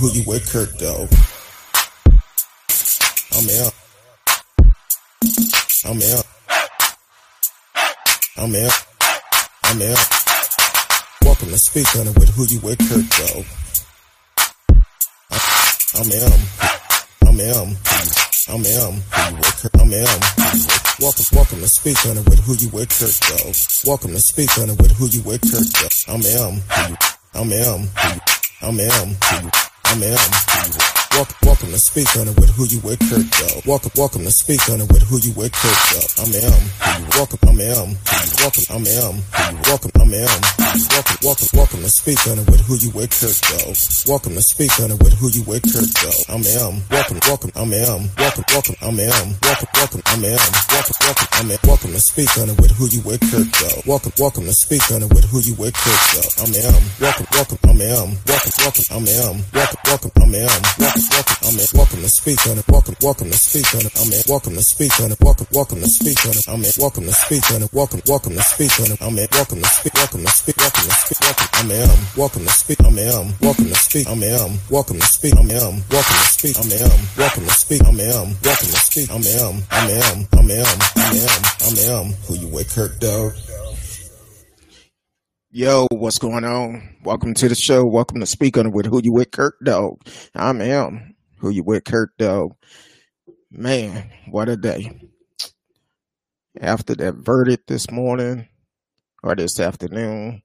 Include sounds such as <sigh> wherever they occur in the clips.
speak with Kurt, though. I'm out. I'm out. I'm out. I'm out. Welcome to speak on it with who you with, Kurt, though. I'm M. I'm M. I'm M. Who you with, Kurt? I'm M. Welcome, welcome to speak on it with who you with, Kurt, though. Welcome to speak on it with who you with, Kurt, though. I'm M. I'm M. I'm M. I'm M. Welcome, welcome to speak on it with who you with, Kurt, though. Welcome, welcome to speak on it with who you with, Kurt, though. I'm M. Welcome, I'm M. Welcome, I'm M. Welcome, I'm M. Welcome, welcome, welcome to speak on it with who you with, Kurt, though. Welcome to speak on it with who you with, Kurt, though. I'm M. Welcome, welcome, I'm M. Welcome, welcome, I'm M. Welcome, welcome, I'm M. Welcome, welcome, I'm M. Welcome to speak on it with who you with, Kurt, though. Welcome, welcome to speak on it with who you with, Kurt, though. I'm M. Welcome, welcome, I'm M. Welcome, welcome, I'm M. Welcome, welcome, I'm M. Welcome, welcome, I'm M. Welcome to speak on it. Welcome, welcome to speak on it. I'm M. Welcome to speak on it. Welcome, welcome to speak on it. I'm M. Welcome to speak on it. Welcome, welcome to speak on it. I'm M. Welcome to speak. Welcome to speak. Welcome to speak. Welcome. I'm M. Welcome to speak. I'm M. Welcome to speak. I'm M. Welcome to speak. I'm M. Welcome to speak. I'm M. Welcome to speak. I'm M. Welcome to speak. I'm M. I'm M. I'm M. I'm M. I'm M. Who you with, Kirk Dog? Yo, what's going on? Welcome to the show. Welcome to Speak On It with Who You With Kurt Dog. I'm M. Who You With Kurt Dog. Man, what a day. After that verdict this morning or this afternoon,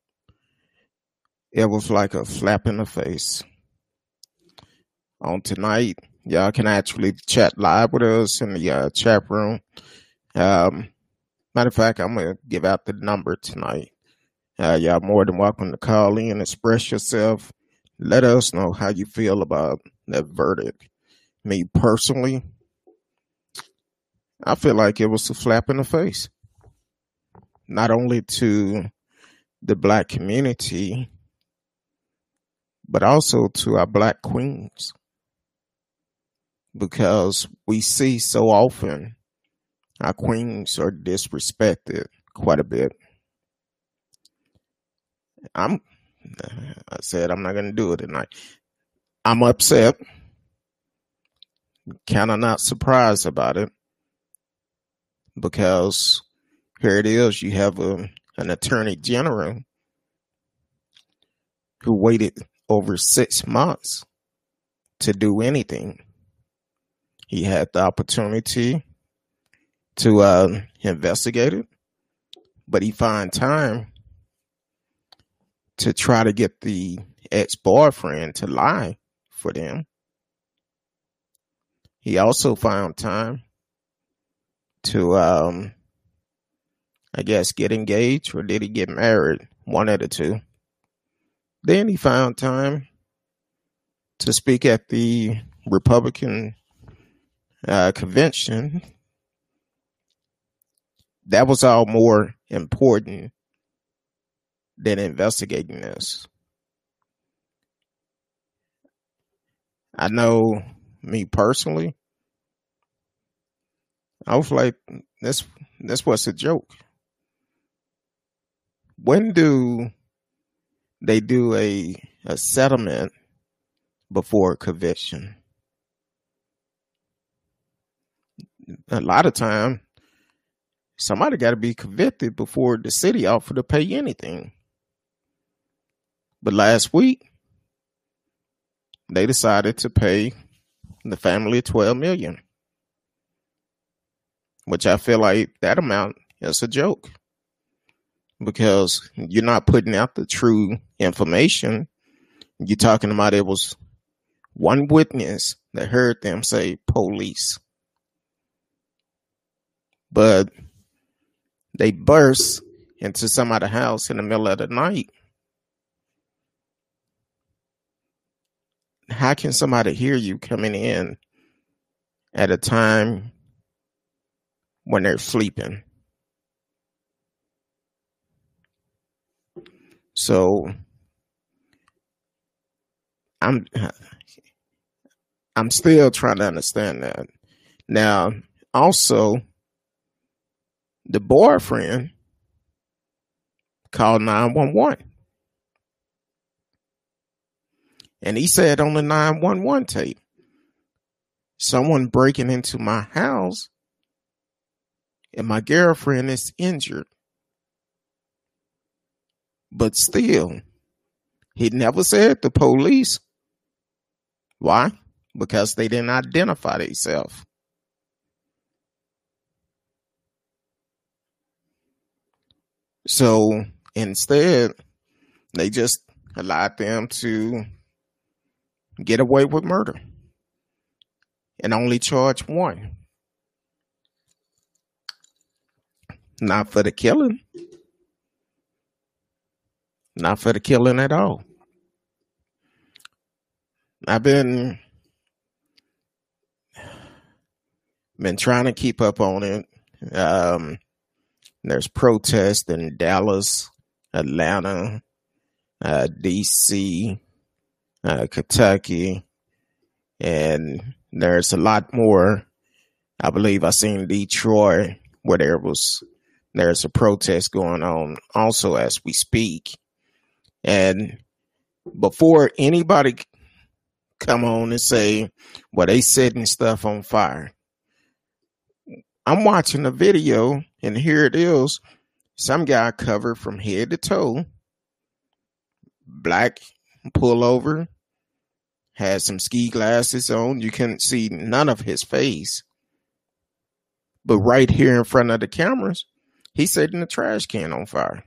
it was like a slap in the face. On tonight, y'all can actually chat live with us in the uh, chat room. Um, matter of fact, I'm going to give out the number tonight. Uh, y'all more than welcome to call in, express yourself. Let us know how you feel about that verdict. Me personally, I feel like it was a slap in the face. Not only to the black community, but also to our black queens. Because we see so often our queens are disrespected quite a bit. I'm I said I'm not gonna do it tonight. I'm upset. Kinda not surprised about it. Because here it is, you have a, an attorney general who waited over six months to do anything. He had the opportunity to uh, investigate it, but he found time to try to get the ex boyfriend to lie for them. He also found time to, um, I guess, get engaged or did he get married? One of the two. Then he found time to speak at the Republican uh, convention. That was all more important than investigating this. I know me personally. I was like, this this was a joke. When do they do a a settlement before conviction? A lot of time, somebody got to be convicted before the city offer to pay anything. But last week, they decided to pay the family 12 million, which I feel like that amount is a joke because you're not putting out the true information. You're talking about it was one witness that heard them say police. But they burst into some other house in the middle of the night how can somebody hear you coming in at a time when they're sleeping? So I'm I'm still trying to understand that. Now, also the boyfriend called 911 And he said on the 911 tape, someone breaking into my house and my girlfriend is injured. But still, he never said the police. Why? Because they didn't identify themselves. So instead, they just allowed them to get away with murder and only charge one. Not for the killing. Not for the killing at all. I've been been trying to keep up on it. Um, there's protests in Dallas, Atlanta, uh, DC, uh, Kentucky, and there's a lot more. I believe I seen Detroit where there was there's a protest going on also as we speak. And before anybody come on and say, well, they setting stuff on fire. I'm watching the video and here it is. Some guy covered from head to toe, black pullover, had some ski glasses on. You couldn't see none of his face. But right here in front of the cameras, he setting the trash can on fire.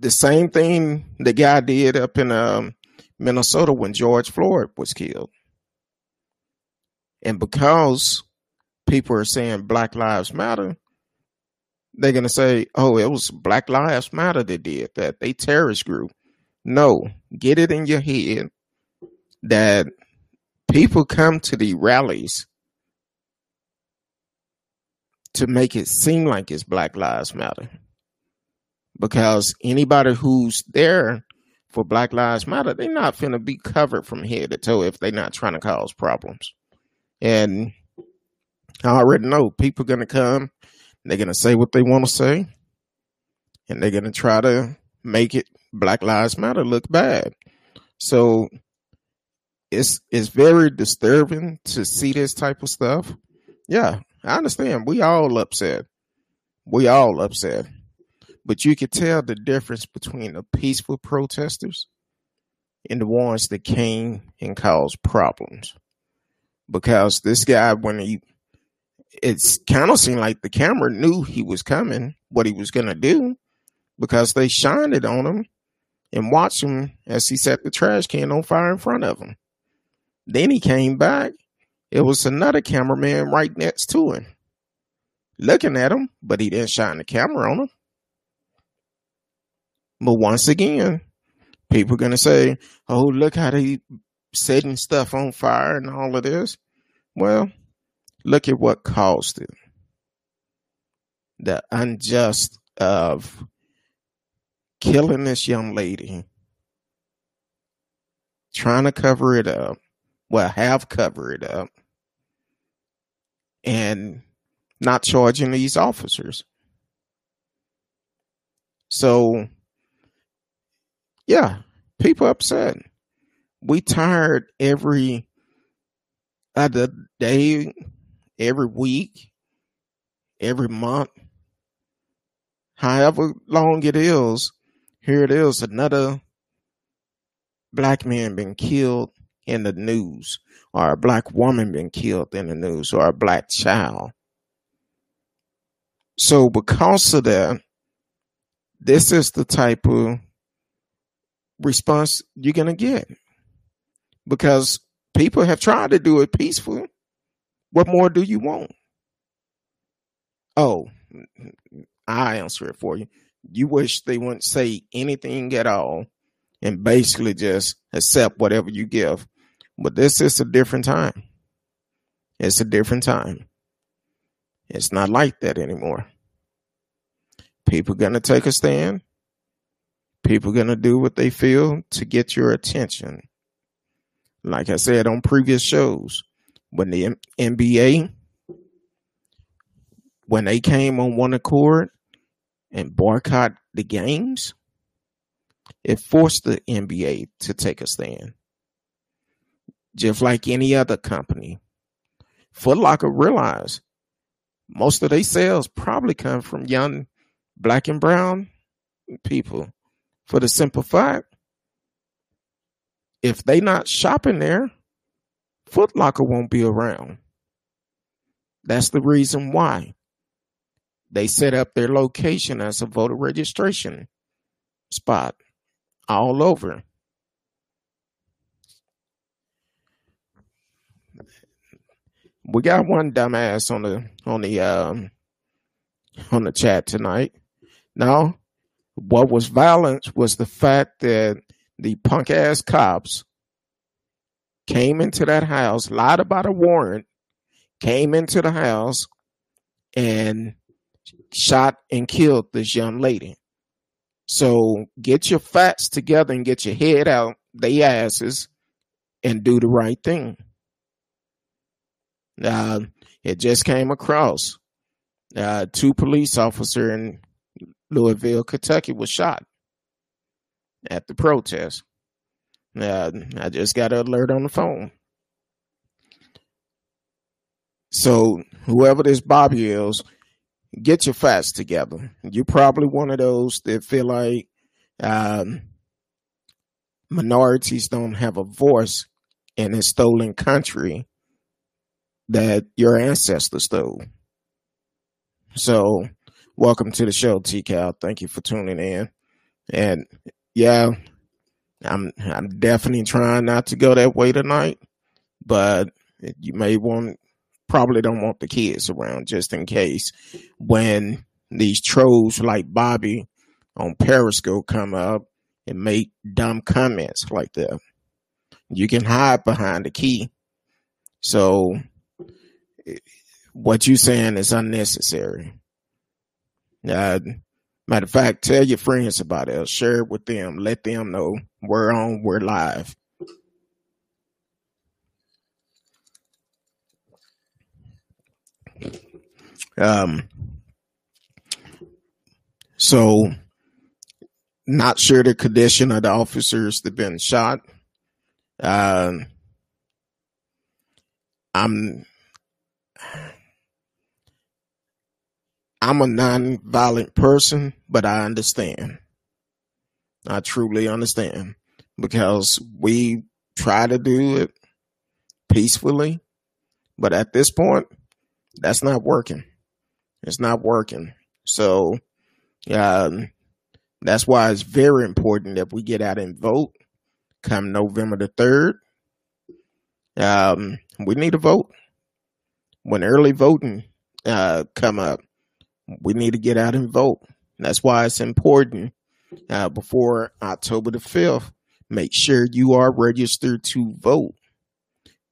The same thing the guy did up in um, Minnesota when George Floyd was killed. And because people are saying Black Lives Matter, they're going to say, oh, it was Black Lives Matter that did that. They terrorist group. No, get it in your head that people come to the rallies to make it seem like it's Black Lives Matter. Because anybody who's there for Black Lives Matter, they're not finna be covered from head to toe if they're not trying to cause problems. And I already know people gonna come, they're gonna say what they want to say, and they're gonna try to make it Black Lives Matter look bad. So it's it's very disturbing to see this type of stuff. Yeah, I understand. We all upset. We all upset. But you could tell the difference between the peaceful protesters and the ones that came and caused problems. Because this guy, when he, it's kind of seemed like the camera knew he was coming, what he was going to do, because they shined it on him and watched him as he set the trash can on fire in front of him. Then he came back. It was another cameraman right next to him, looking at him, but he didn't shine the camera on him. But once again, people are going to say, oh, look how they setting stuff on fire and all of this. Well, look at what caused it. The unjust of killing this young lady, trying to cover it up, well, have covered it up, and not charging these officers. So yeah, people upset. We tired every other day, every week, every month, however long it is. Here it is, another black man been killed in the news, or a black woman been killed in the news, or a black child. So because of that, this is the type of response you're going to get because people have tried to do it peaceful. What more do you want? Oh, I answer it for you. You wish they wouldn't say anything at all and basically just accept whatever you give. But this is a different time. It's a different time. It's not like that anymore. People going to take a stand. People gonna do what they feel to get your attention. Like I said on previous shows, when the NBA, when they came on one accord and boycott the games, it forced the NBA to take a stand. Just like any other company, Foot Locker realized most of their sales probably come from young black and brown people for the simple fact if they not shopping there, Foot Locker won't be around. That's the reason why they set up their location as a voter registration spot all over. We got one dumbass on the on the um on the chat tonight. Now, what was violent was the fact that the punk ass cops came into that house, lied about a warrant, came into the house and shot and killed this young lady. So get your facts together and get your head out they asses and do the right thing. Uh, it just came across. Uh, two police officer in Louisville, Kentucky was shot at the protest. Uh, I just got an alert on the phone. So whoever this Bobby is, get your facts together. You're probably one of those that feel like um, minorities don't have a voice in a stolen country that your ancestors stole. So, welcome to the show, T Cal. Thank you for tuning in. And yeah, I'm I'm definitely trying not to go that way tonight, but you may want probably don't want the kids around just in case when these trolls like Bobby on Periscope come up and make dumb comments like that. You can hide behind the key. So what you saying is unnecessary. Uh, matter of fact, tell your friends about it. Share it with them. Let them know we're on. We're live. Um, so, not sure the condition of the officers that been shot. Uh, I'm I'm a non-violent person, but I understand. I truly understand because we try to do it peacefully, but at this point, that's not working. It's not working. So, um, that's why it's very important that we get out and vote come November the 3rd. Um, we need to vote. When early voting uh, come up, we need to get out and vote. That's why it's important uh, before October the 5th. Make sure you are registered to vote.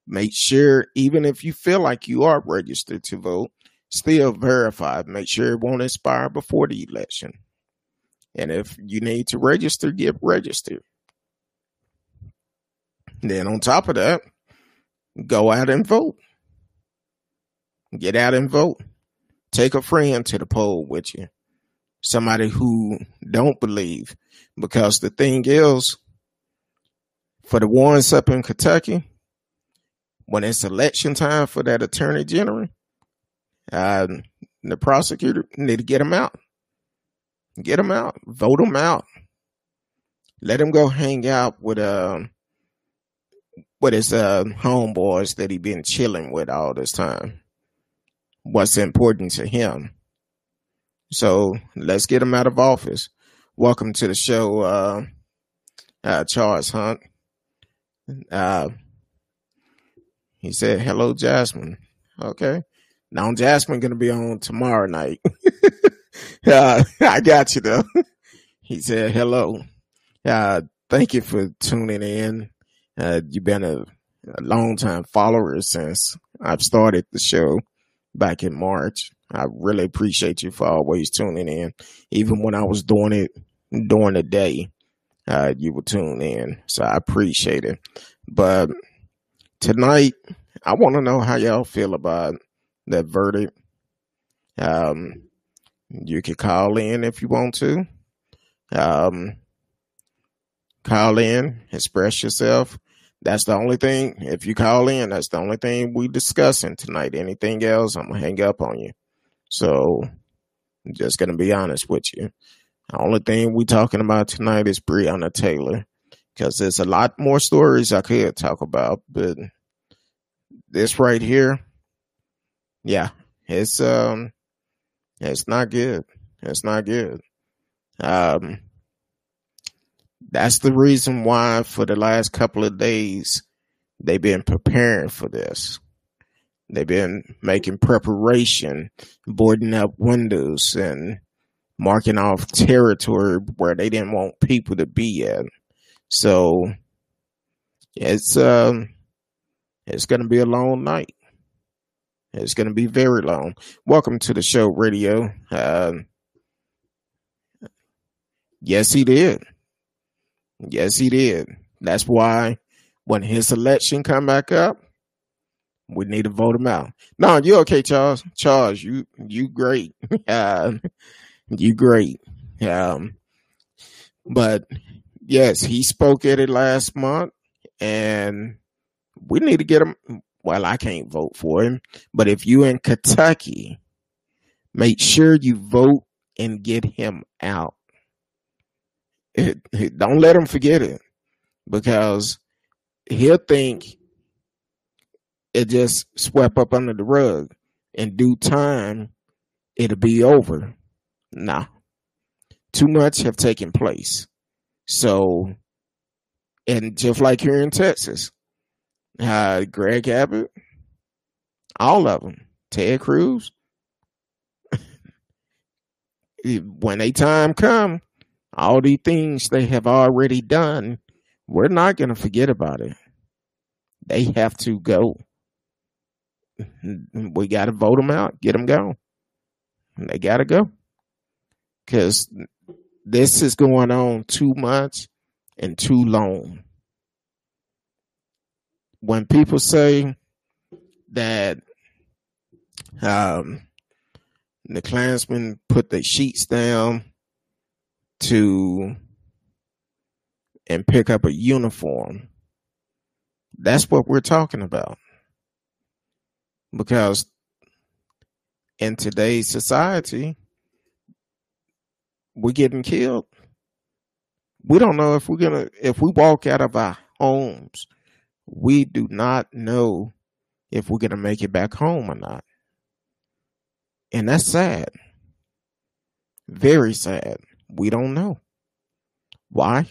Make sure, even if you feel like you are registered to vote, still verify. Make sure it won't expire before the election. And if you need to register, get registered. Then on top of that, go out and vote. Get out and vote. Take a friend to the poll with you. Somebody who don't believe. Because the thing is, for the ones up in Kentucky, when it's election time for that attorney general, uh, the prosecutor need to get him out. Get him out. Vote him out. Let him go hang out with uh, with his uh, homeboys that he been chilling with all this time. What's important to him. So let's get him out of office. Welcome to the show, uh, uh, Charles Hunt. Uh, he said, hello, Jasmine. Okay. Now Jasmine to be on tomorrow night. <laughs> uh, <laughs> I got you though. <laughs> he said, hello. Uh, thank you for tuning in. Uh, you've been a, a long time follower since I've started the show back in March. I really appreciate you for always tuning in. Even when I was doing it during the day, uh, you would tune in. So I appreciate it. But tonight, I want to know how y'all feel about that verdict. Um, you can call in if you want to. Um, call in, express yourself. That's the only thing. If you call in, that's the only thing we discussing tonight. Anything else, I'm gonna hang up on you. So, I'm just gonna be honest with you. The only thing we talking about tonight is Breonna Taylor, because there's a lot more stories I could talk about, but this right here, yeah, it's um, it's not good. It's not good. Um, that's the reason why for the last couple of days they've been preparing for this. They've been making preparation, boarding up windows and marking off territory where they didn't want people to be at. So it's um it's gonna be a long night. It's gonna be very long. Welcome to the show, radio. Uh, yes, he did. Yes, he did. That's why when his election come back up, we need to vote him out. No, you okay, Charles? Charles, you you great. uh, <laughs> you great. Um, but yes, he spoke at it last month, and we need to get him. Well, I can't vote for him, but if you're in Kentucky, make sure you vote and get him out. It, <laughs> it, don't let him forget it because he'll think it just swept up under the rug. In due time, it'll be over. Nah, too much have taken place. So, and just like here in Texas, uh, Greg Abbott, all of them, Ted Cruz, <laughs> when a time come, all the things they have already done, we're not going to forget about it. They have to go. We got to vote them out, get them gone. They got to go because this is going on too much and too long. When people say that um, the Klansmen put their sheets down to and pick up a uniform, that's what we're talking about. Because in today's society, we're getting killed. We don't know if we're gonna if we walk out of our homes, we do not know if we're gonna make it back home or not. And that's sad. Very sad. We don't know. Why?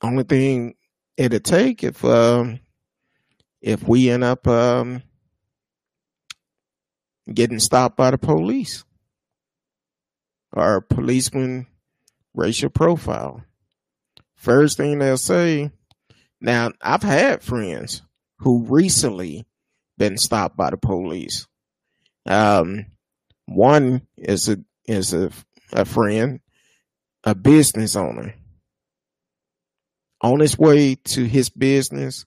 Only thing it'll take if um if we end up um getting stopped by the police or policeman racial profile. First thing they'll say, now I've had friends who recently been stopped by the police. Um, one is a is a, a friend, a business owner, on his way to his business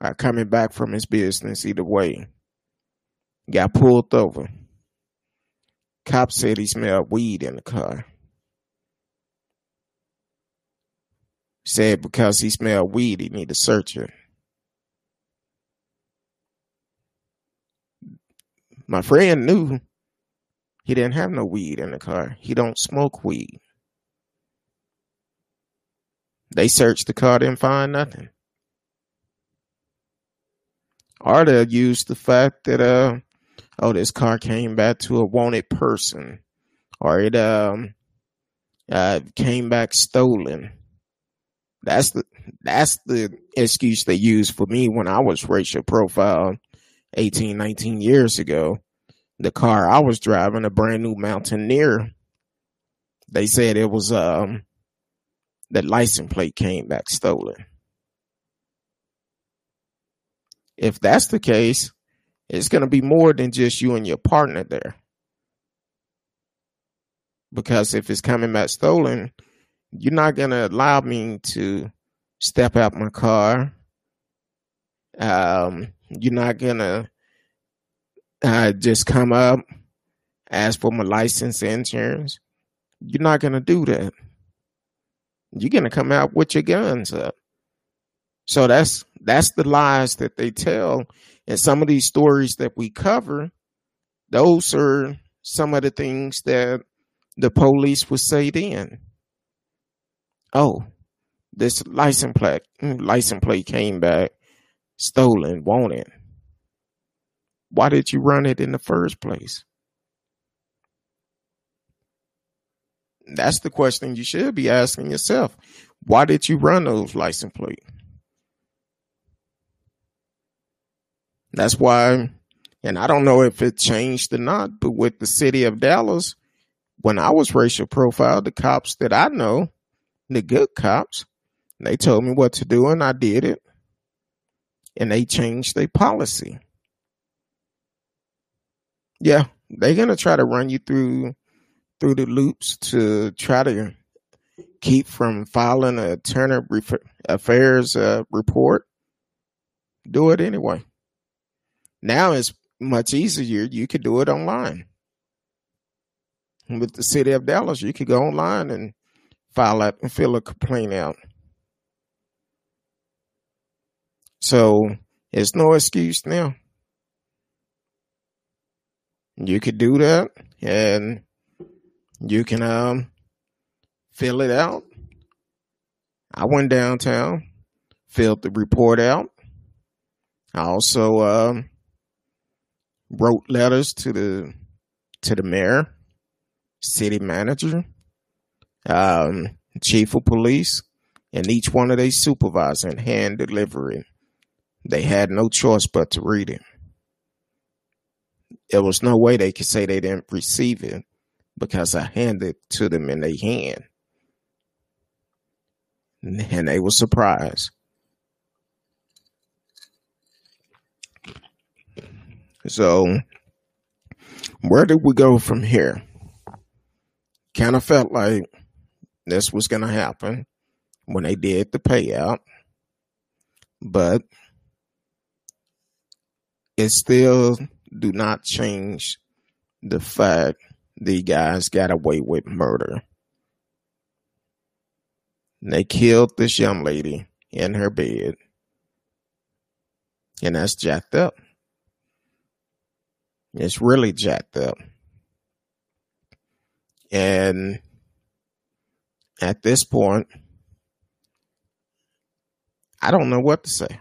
or coming back from his business, either way, got pulled over. Cop said he smelled weed in the car. Said because he smelled weed, he need to search. My friend knew he didn't have no weed in the car. He don't smoke weed. They searched the car, didn't find nothing. Or they used the fact that uh oh, this car came back to a wanted person, or it um uh, came back stolen. That's the that's the excuse they used for me when I was racial profile 18, 19 years ago. The car I was driving, a brand new Mountaineer, they said it was um the license plate came back stolen. If that's the case, it's going to be more than just you and your partner there. Because if it's coming back stolen, you're not going to allow me to step out my car. Um, you're not going to uh, just come up, ask for my license insurance. You're not going to do that. you're gonna come out with your guns up. So that's that's the lies that they tell. And some of these stories that we cover, those are some of the things that the police would say then. Oh, this license plate mm, license plate came back stolen, won't it? Why did you run it in the first place? That's the question you should be asking yourself. Why did you run those license plates? That's why, and I don't know if it changed or not, but with the city of Dallas, when I was racial profiled, the cops that I know, the good cops, they told me what to do and I did it. And they changed their policy. Yeah, they're gonna try to run you through through the loops to try to keep from filing a Internal Affairs uh, report. Do it anyway. Now it's much easier. You could do it online. With the city of Dallas, you could go online and file and fill a complaint out. So it's no excuse now. You could do that and you can um fill it out. I went downtown, filled the report out. I also um wrote letters to the to the mayor, city manager, um, chief of police, and each one of their supervisors and hand delivery. They had no choice but to read it. There was no way they could say they didn't receive it because I handed it to them in their hand. And they were surprised. So, where did we go from here? Kind of felt like this was going to happen when they did the payout, but it still do not change the fact the guys got away with murder. They killed this young lady in her bed, and that's jacked up. It's really jacked up. And at this point, I don't know what to say.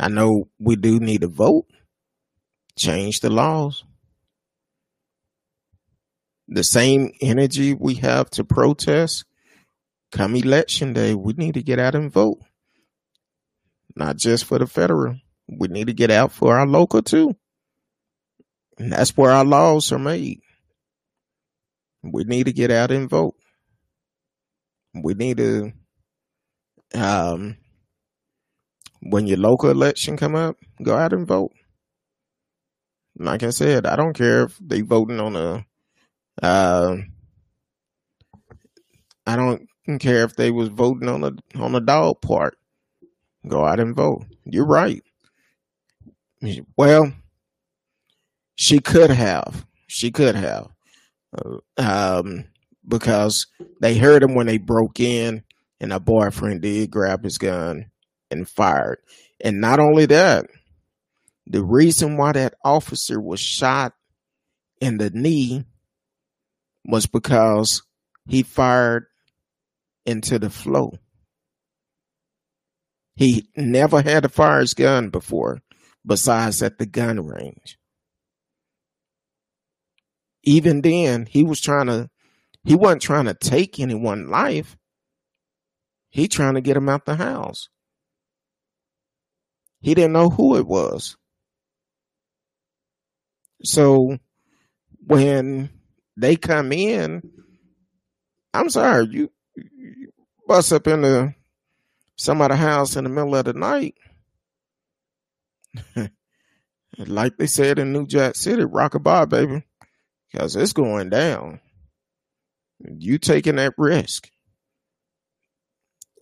I know we do need to vote, change the laws. The same energy we have to protest come election day, we need to get out and vote. Not just for the federal, we need to get out for our local too. And that's where our laws are made. We need to get out and vote. We need to, um, when your local election come up, go out and vote. Like I said, I don't care if they voting on a, uh, I don't care if they was voting on a on a dog part. Go out and vote. You're right. Well, she could have. She could have. Uh, um, because they heard him when they broke in, and a boyfriend did grab his gun and fired. And not only that, the reason why that officer was shot in the knee was because he fired into the flow. He never had to fire his gun before, besides at the gun range even then, he was trying to, he wasn't trying to take anyone life. He trying to get him out the house. He didn't know who it was. So when they come in, I'm sorry, you, you bust up into somebody's house in the middle of the night. <laughs> like they said in New Jack City, rock a baby because it's going down. You taking that risk,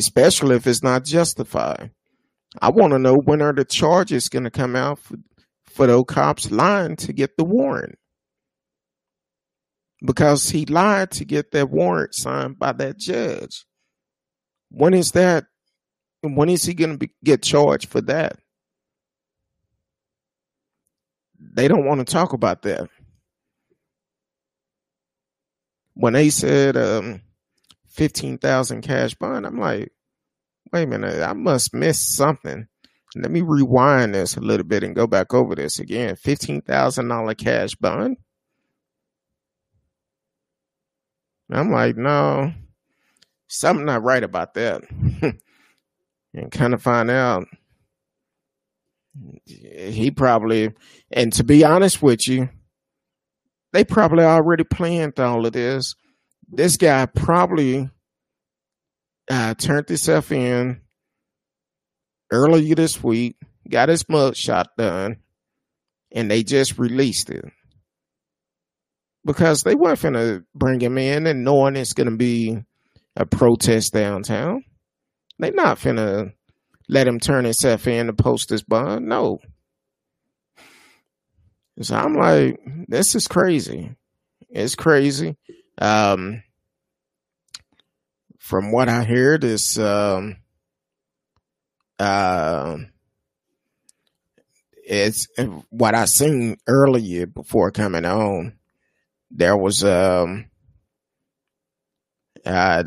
especially if it's not justified. I want to know when are the charges going to come out for, for those cops lying to get the warrant because he lied to get that warrant signed by that judge. When is that? When is he going to get charged for that? They don't want to talk about that. When they said um, fifteen thousand cash bond, I'm like, wait a minute, I must miss something. Let me rewind this a little bit and go back over this again. Fifteen thousand dollar cash bond. I'm like, no, something not right about that. <laughs> and kind of find out he probably, and to be honest with you, they probably already planned all of this. This guy probably uh, turned himself in earlier this week, got his mug shot done, and they just released it because they weren't gonna bring him in and knowing it's gonna be a protest downtown. They're not finna let him turn himself in to post his bond. No. So I'm like, this is crazy. It's crazy. Um, from what I hear, this um, uh, it's what I seen earlier before coming on. There was um, uh,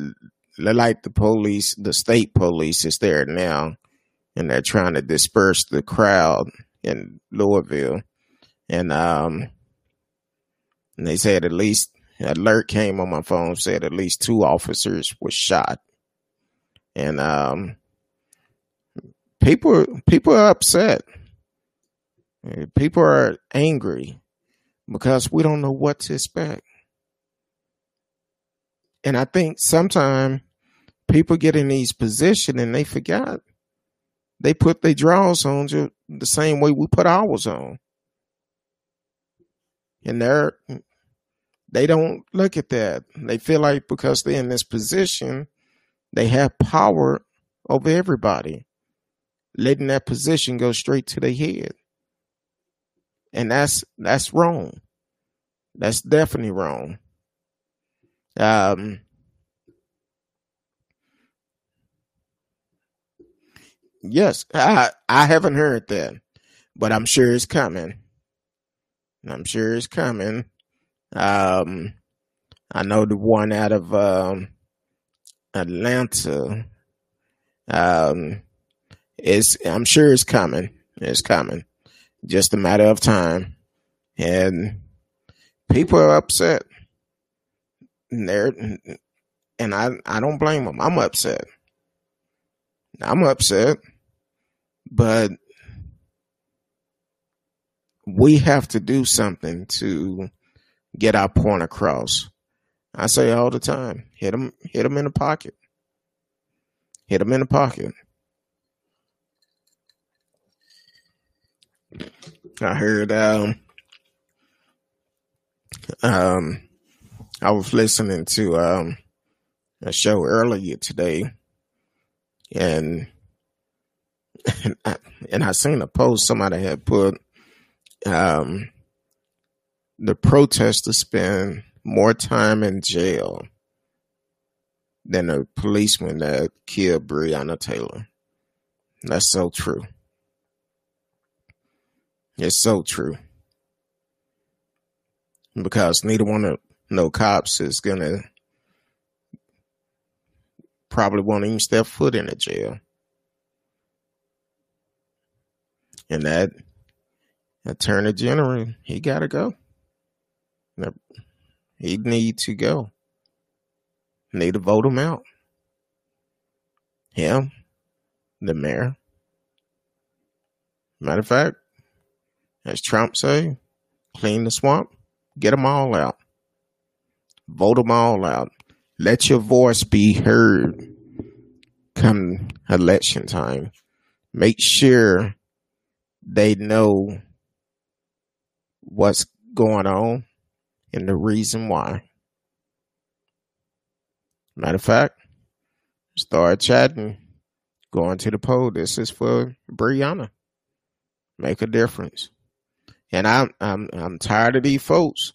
like the police, the state police is there now, and they're trying to disperse the crowd in Louisville, and um, and they said at least alert came on my phone said at least two officers were shot, and um, people people are upset. People are angry because we don't know what to expect. And I think sometimes people get in these positions and they forgot. They put their draws on the same way we put ours on. And they're they don't look at that. They feel like because they're in this position, they have power over everybody, letting that position go straight to their head. And that's that's wrong. That's definitely wrong. Um Yes, I I haven't heard that, but I'm sure it's coming. I'm sure it's coming. Um, I know the one out of um, Atlanta. Um, is I'm sure it's coming. It's coming. Just a matter of time, and people are upset. And they're and I I don't blame them. I'm upset. I'm upset, but we have to do something to get our point across. I say all the time, hit them, hit them in the pocket. Hit them in the pocket. I heard um um I was listening to um a show earlier today and <laughs> and I, and I seen a post somebody had put um the protesters spend more time in jail than the policeman that killed Breonna Taylor. That's so true. It's so true. Because neither one of no cops is gonna probably won't even step foot in a jail. And that attorney general, he gotta go. He need to go. Need to vote him out. Him, the mayor. Matter of fact, as Trump say, clean the swamp, get them all out. Vote them all out. Let your voice be heard come election time. Make sure they know what's going on and the reason why. Matter of fact, start chatting, going to the poll. This is for Breonna. Make a difference. And I'm I'm I'm tired of these folks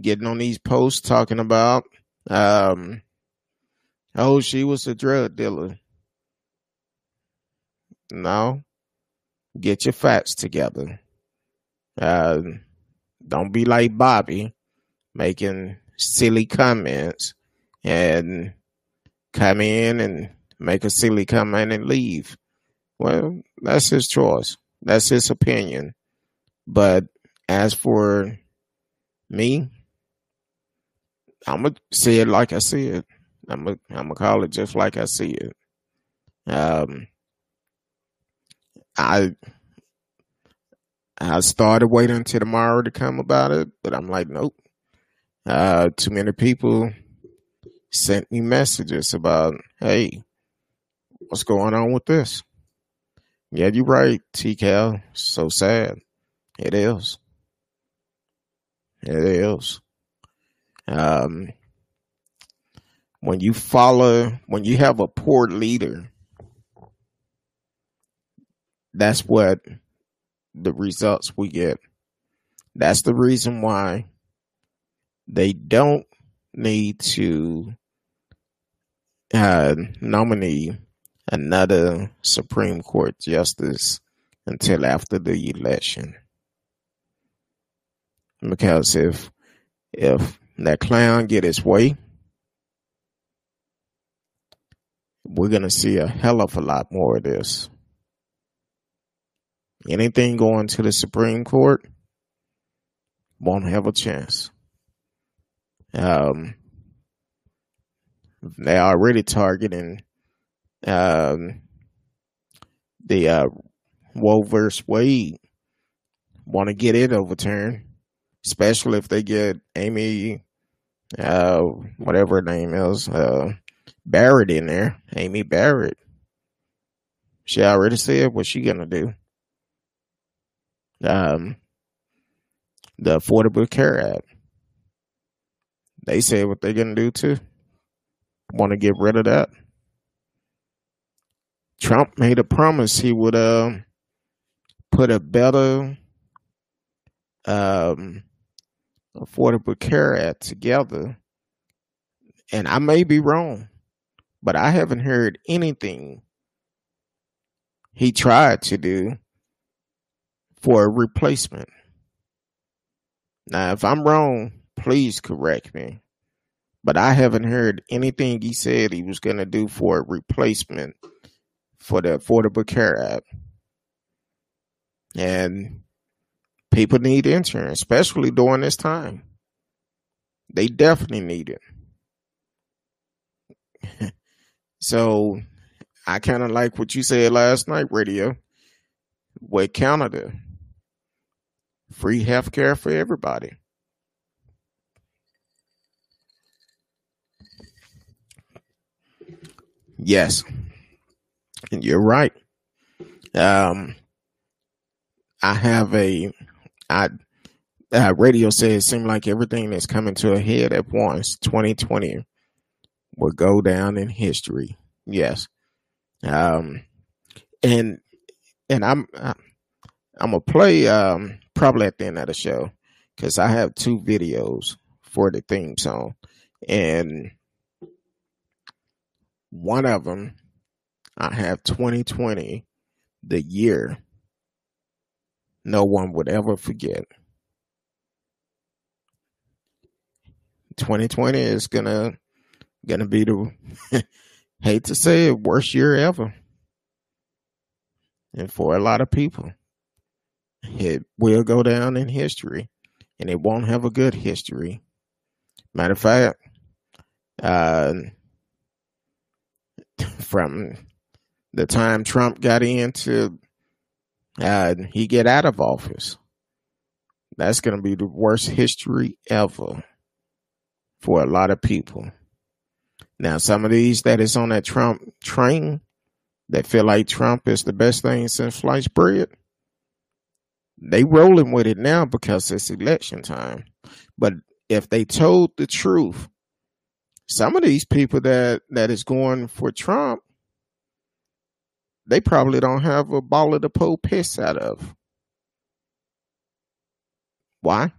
getting on these posts talking about um Oh, she was a drug dealer. No. Get your facts together. Uh, don't be like Bobby making silly comments and come in and make a silly comment and leave. Well, that's his choice. That's his opinion. But as for me, I'm gonna say it like I see it. I'm gonna I'm gonna call it just like I see it. Um, I I started waiting until tomorrow to come about it, but I'm like, nope. Uh, too many people sent me messages about, hey, what's going on with this? Yeah, you're right, TCal. So sad. It is. It is. Um, when you follow, when you have a poor leader, that's what the results we get. That's the reason why they don't need to uh, nominate another Supreme Court justice until after the election. Because if if that clown get his way, we're gonna see a hell of a lot more of this. Anything going to the Supreme Court won't have a chance. Um, they're already targeting um, the uh, Roe versus Wade. Want to get it overturned, especially if they get Amy, uh, whatever her name is, uh, Barrett in there. Amy Barrett. She already said what she gonna do. Um, the Affordable Care Act. They said what they're gonna do too. Want to get rid of that. Trump made a promise he would uh, put a better um, Affordable Care Act together. And I may be wrong, but I haven't heard anything he tried to do for a replacement. Now, if I'm wrong, please correct me. But I haven't heard anything he said he was going to do for a replacement for the Affordable Care Act. And people need insurance, especially during this time. They definitely need it. <laughs> so I kind of like what you said last night, radio, with Canada. Free health care for everybody. Yes. And you're right. Um, I have a, I, uh, radio says it seemed like everything that's coming to a head at once. 2020 will go down in history. Yes. Um, and, and I'm, I'm gonna play, um, probably at the end of the show because I have two videos for the theme song and one of them I have 2020, the year no one would ever forget. 2020 is gonna gonna be the <laughs> hate to say it worst year ever, and for a lot of people, it will go down in history, and it won't have a good history. Matter of fact, uh, <laughs> from the time Trump got into uh, he get out of office. That's going to be the worst history ever for a lot of people. Now, some of these that is on that Trump train that feel like Trump is the best thing since sliced bread, they rolling with it now because it's election time. But if they told the truth, some of these people that that is going for Trump they probably don't have a ball to pull piss out of. Why?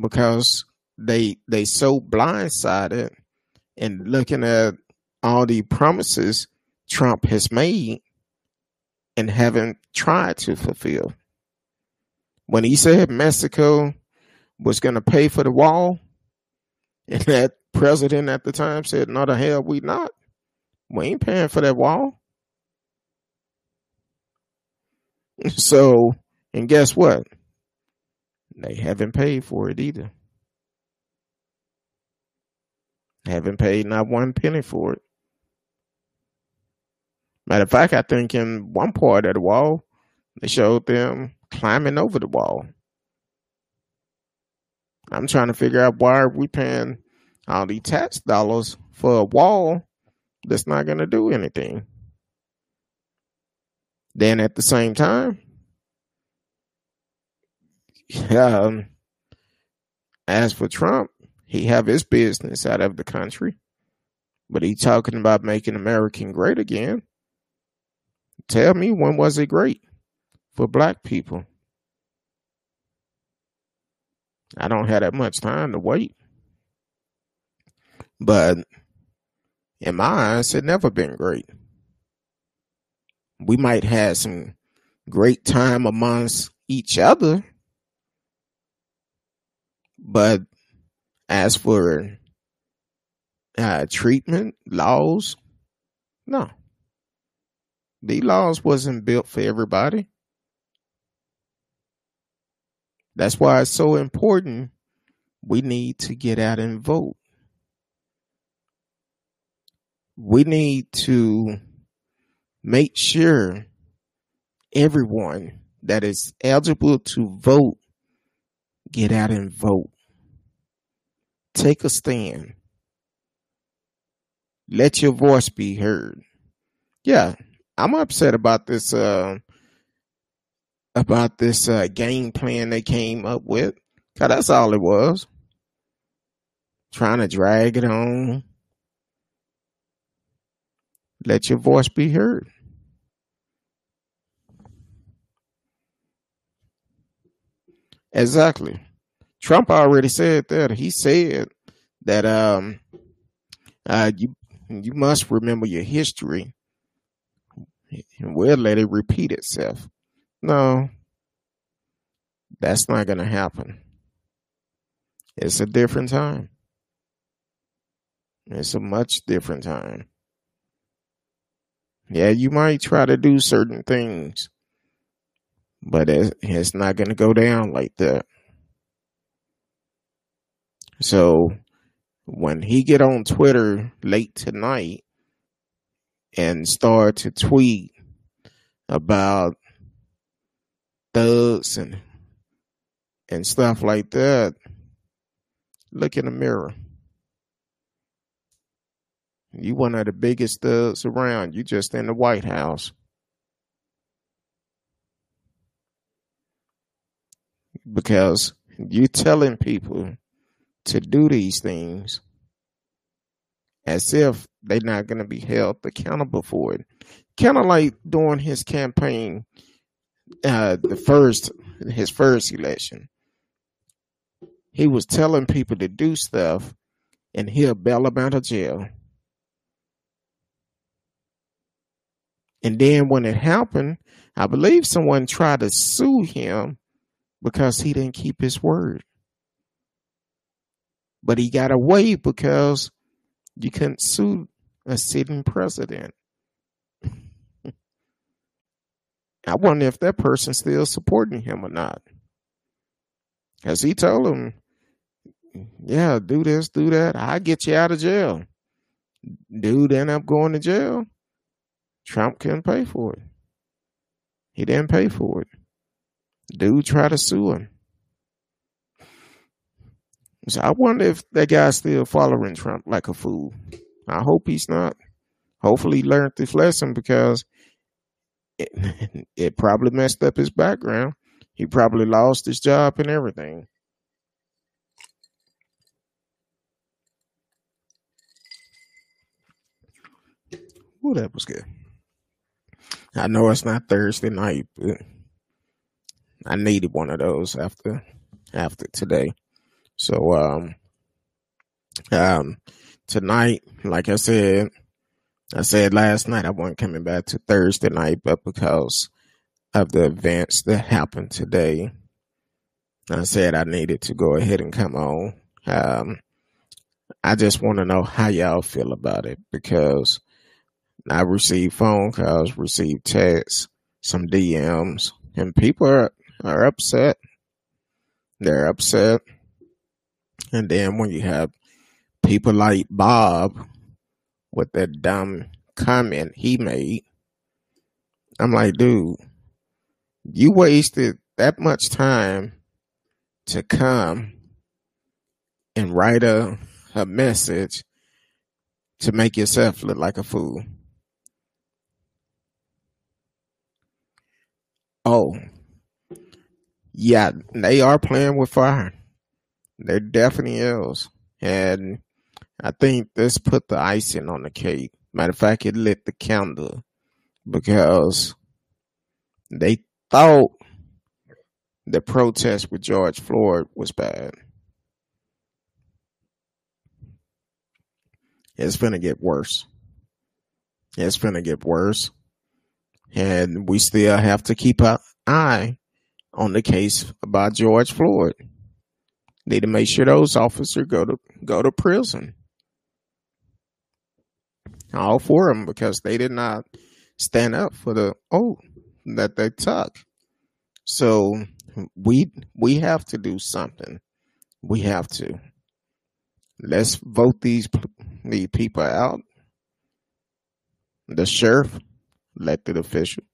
Because they they so blindsided and looking at all the promises Trump has made and haven't tried to fulfill. When he said Mexico was going to pay for the wall, <laughs> and that president at the time said, No, the hell, we not. We ain't paying for that wall. <laughs> So, and guess what? They haven't paid for it either. Haven't paid not one penny for it. Matter of fact, I think in one part of the wall, they showed them climbing over the wall. I'm trying to figure out why are we paying all these tax dollars for a wall that's not going to do anything. Then at the same time, <laughs> um, as for Trump, he have his business out of the country, but he talking about making American great again. Tell me when was it great for black people? I don't have that much time to wait. But in my eyes, it never been great. We might have some great time amongst each other, but as for uh, treatment laws, no. The laws wasn't built for everybody. That's why it's so important. We need to get out and vote. We need to make sure everyone that is eligible to vote get out and vote. Take a stand. Let your voice be heard. Yeah, I'm upset about this uh about this uh game plan they came up with. Cause that's all it was. Trying to drag it on. Let your voice be heard. Exactly. Trump already said that. He said that um uh you you must remember your history we'll let it repeat itself. No, that's not going to happen. It's a different time. It's a much different time. Yeah, you might try to do certain things, but it's not going to go down like that. So when he get on Twitter late tonight and start to tweet about thugs and and stuff like that, look in the mirror. You one of the biggest thugs around. You just in the White House. Because you telling people to do these things as if they're not going to be held accountable for it. Kind of like during his campaign, uh, the first his first election, he was telling people to do stuff, and he'll bail them out of jail. And then when it happened, I believe someone tried to sue him because he didn't keep his word. But he got away because you couldn't sue a sitting president. I wonder if that person's still supporting him or not. Because he told him, yeah, do this, do that. I get you out of jail. Dude ended up going to jail. Trump couldn't pay for it. He didn't pay for it. Dude tried to sue him. So I wonder if that guy's still following Trump like a fool. I hope he's not. Hopefully he learned this lesson because it, <laughs> it probably messed up his background. He probably lost his job and everything. Ooh, that was good. I know it's not Thursday night, but I needed one of those after after today. So um um tonight, like I said, I said last night I wasn't coming back to Thursday night, but because of the events that happened today, I said I needed to go ahead and come on. Um, I just want to know how y'all feel about it because I received phone calls, received texts, some DMs, and people are, are upset. They're upset. And then when you have people like Bob with that dumb comment he made. I'm like, dude, you wasted that much time to come and write a, a message to make yourself look like a fool. Oh, yeah, they are playing with fire. There definitely is. And I think this put the icing on the cake. Matter of fact, it lit the candle because they thought the protest with George Floyd was bad. It's gonna get worse. It's gonna get worse. And we still have to keep an eye on the case about George Floyd. Need to make sure those officers go to go to prison all for them because they did not stand up for the oath that they took. So we we have to do something. We have to. Let's vote these these people out. The sheriff, elected official.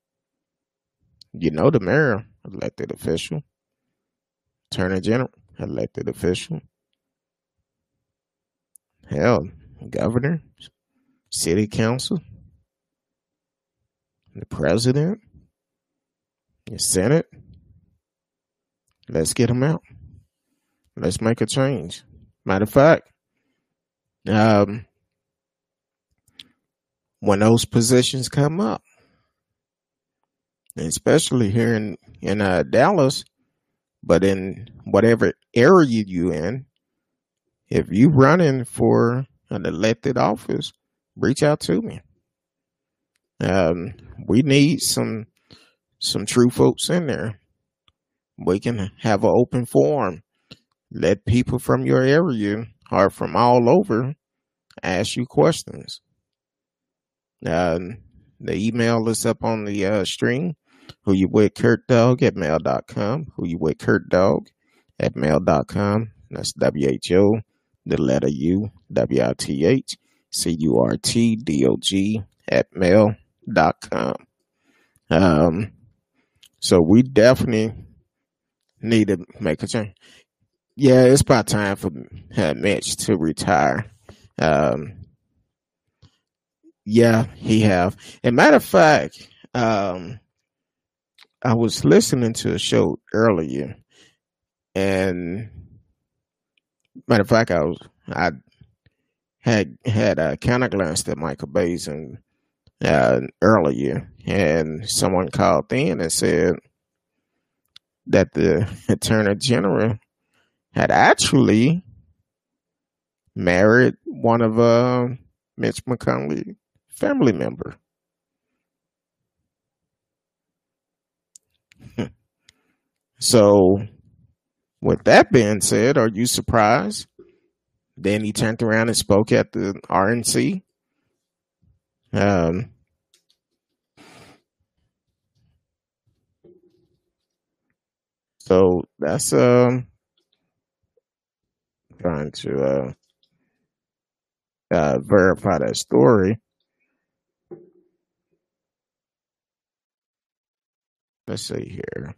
You know the mayor, elected official. Attorney general, elected official. Hell, governor, city council, the president, the Senate. Let's get them out. Let's make a change. Matter of fact, um, when those positions come up, especially here in in uh, Dallas, but in whatever area you in, if you running for an elected office, reach out to me. Um, we need some some true folks in there. We can have an open forum. Let people from your area or from all over ask you questions. Uh, the email is up on the uh, stream. Who you with Curt Dog at mail.com. Who you with Curt Dog at mail.com. That's W H O, the letter U, W I T H. C U R T D O G at mail.com. Um, so we definitely need to make a change. Yeah, it's about time for uh, Mitch to retire. Um, yeah, he have. And matter of fact, um, I was listening to a show earlier, and matter of fact, I was I had had a counter glanced at Michael Baisden uh, earlier, and someone called in and said that the <laughs> Attorney General had actually married one of uh, Mitch McConnell family member. <laughs> so, with that being said, are you surprised then he turned around and spoke at the RNC. Um, so that's um trying to uh, uh verify that story. Let's see here.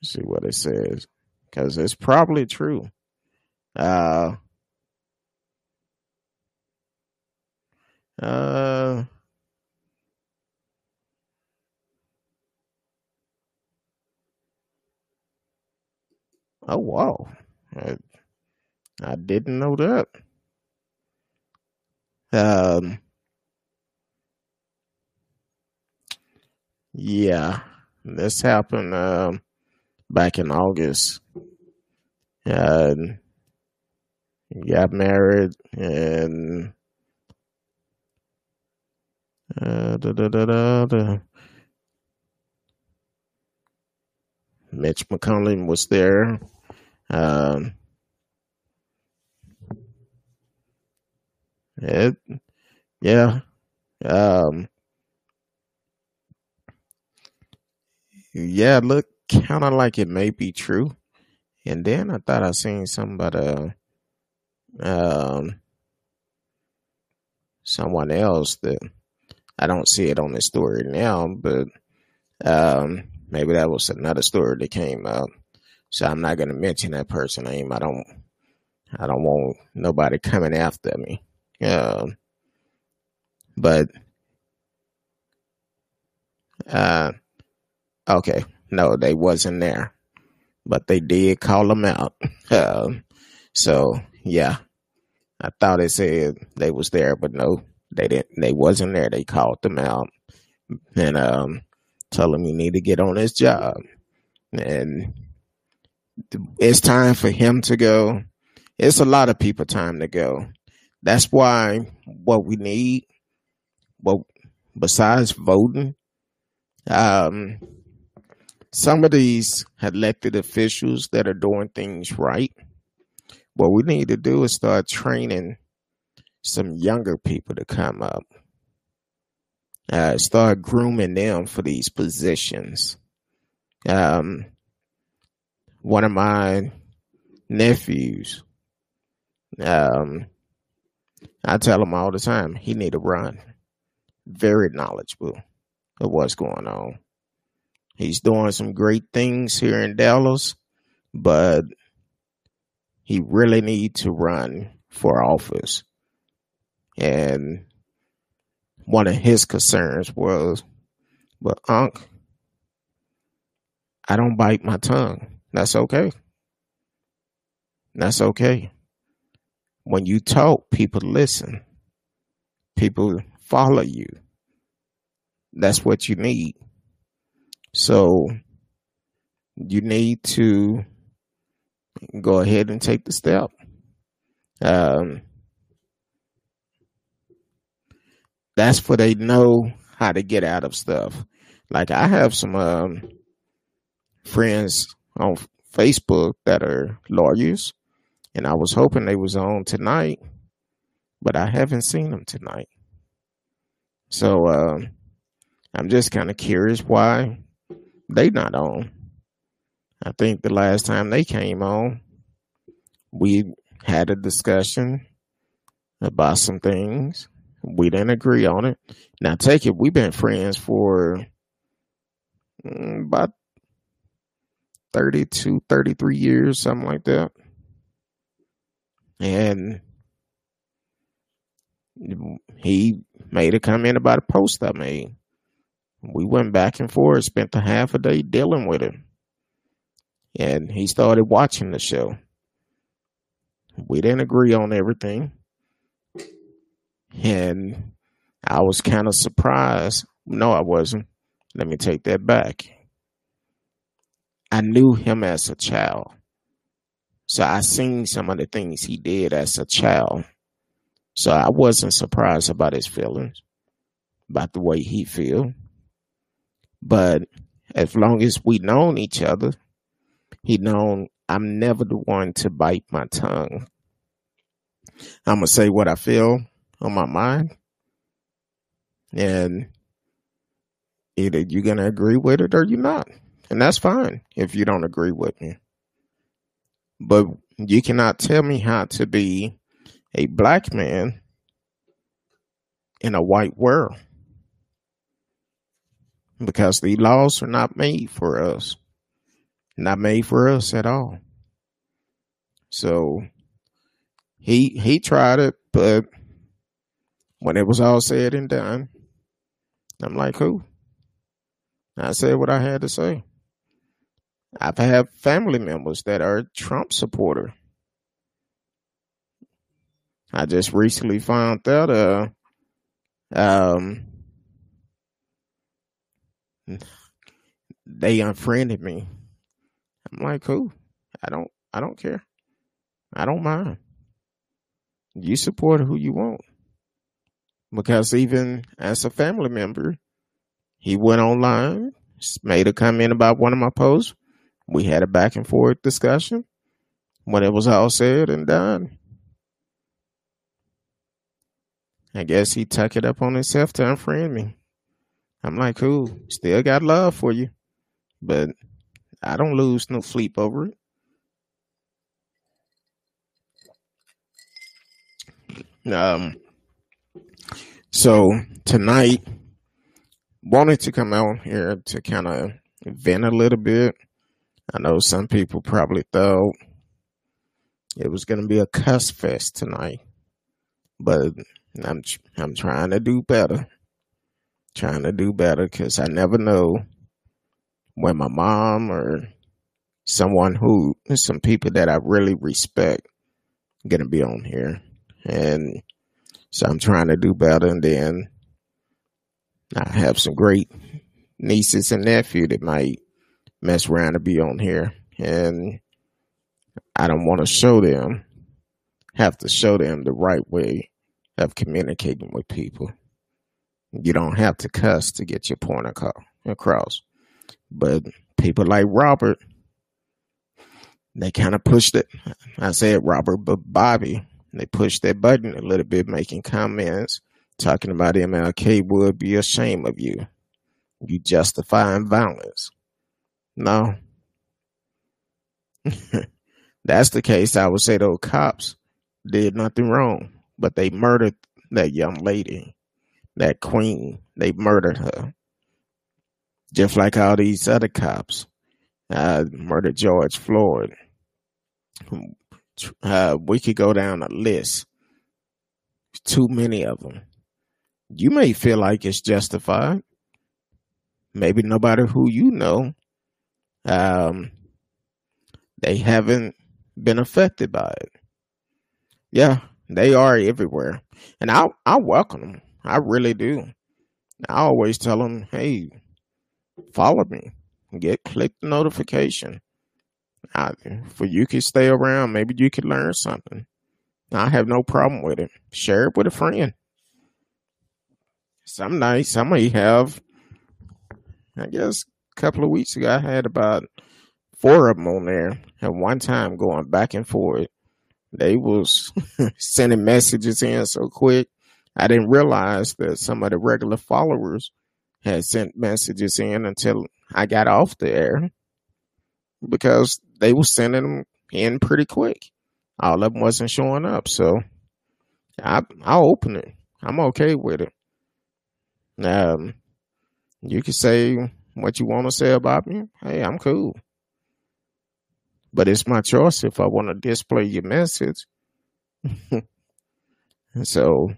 Let's see what it says because it's probably true. Uh, Uh, oh wow, I, I didn't know that. Um, yeah, this happened um, back in August. And got married and Uh, da, da, da, da. Mitch McConnell was there. Um, it, yeah. Um, yeah, look kind of like it may be true. And then I thought I seen something about um, someone else that I don't see it on the story now, but um, maybe that was another story that came up. So I'm not gonna mention that person name. I don't I don't want nobody coming after me. Um, but uh, okay, no, they wasn't there, but they did call them out. Um, so yeah, I thought it said they was there, but no, they didn't. They wasn't there. They called them out and um, told them you need to get on this job, and it's time for him to go. It's a lot of people time to go. That's why what we need, well, besides voting, um, some of these elected officials that are doing things right, what we need to do is start training some younger people to come up. Uh, start grooming them for these positions. Um, one of my nephews, um, I tell him all the time he need to run. Very knowledgeable of what's going on. He's doing some great things here in Dallas, but he really need to run for office. And one of his concerns was, but Unc, I don't bite my tongue. That's okay. That's okay. When you talk, people listen. People follow you. That's what you need. So you need to go ahead and take the step. Um, that's where they know how to get out of stuff. Like I have some um, friends on Facebook that are lawyers, and I was hoping they was on tonight, but I haven't seen them tonight. So um, I'm just kind of curious why they not on. I think the last time they came on, we had a discussion about some things. We didn't agree on it. Now, take it, we've been friends for mm, about 32, 33 years, something like that. And he made a comment about a post I made. We went back and forth, spent a half a day dealing with him. And he started watching the show. We didn't agree on everything. And I was kind of surprised. No, I wasn't. Let me take that back. I knew him as a child. So I seen some of the things he did as a child. So I wasn't surprised about his feelings, about the way he feel. But as long as we known each other, he known I'm never the one to bite my tongue. I'm gonna say what I feel on my mind, and either you're gonna agree with it or you're not, and that's fine if you don't agree with me. But you cannot tell me how to be a black man in a white world because the laws are not made for us, not made for us at all. So he he tried it, but when it was all said and done, I'm like, who? I said what I had to say. I've had family members that are Trump supporter. I just recently found out uh um they unfriended me. I'm like, who? I don't I don't care. I don't mind. You support who you want. Because even as a family member, he went online, made a comment about one of my posts. We had a back and forth discussion. When it was all said and done, I guess he took it up on himself to unfriend me. I'm like, cool, still got love for you, but I don't lose no sleep over it. Um, so tonight, wanted to come out here to kind of vent a little bit. I know some people probably thought it was going to be a cuss fest tonight, but I'm I'm trying to do better. Trying to do better because I never know when my mom or someone who some people that I really respect gonna be on here. And so I'm trying to do better and then I have some great nieces and nephew that might mess around to be on here. And I don't want to show them, have to show them the right way of communicating with people. You don't have to cuss to get your point across. But people like Robert, they kind of pushed it. I said Robert, but Bobby, they pushed that button a little bit, making comments talking about MLK would be ashamed of you. You justifying violence. No. <laughs> That's the case. I would say those cops did nothing wrong, but they murdered that young lady, that queen. They murdered her. Just like all these other cops uh, murdered George Floyd. Uh, we could go down a list. Too many of them. You may feel like it's justified. Maybe nobody who you know, um, they haven't been affected by it. Yeah, they are everywhere, and I I welcome them. I really do. I always tell them, hey, follow me, get click the notification. I, for you can stay around. Maybe you could learn something. I have no problem with it. Share it with a friend. Some nights I may have. I guess a couple of weeks ago I had about four of them on there at one time going back and forth. They was <laughs> sending messages in so quick. I didn't realize that some of the regular followers had sent messages in until I got off the air because they were sending them in pretty quick. All of them wasn't showing up, so I I'll open it. I'm okay with it. Um, you can say what you want to say about me. Hey, I'm cool. But it's my choice if I want to display your message. <laughs> so,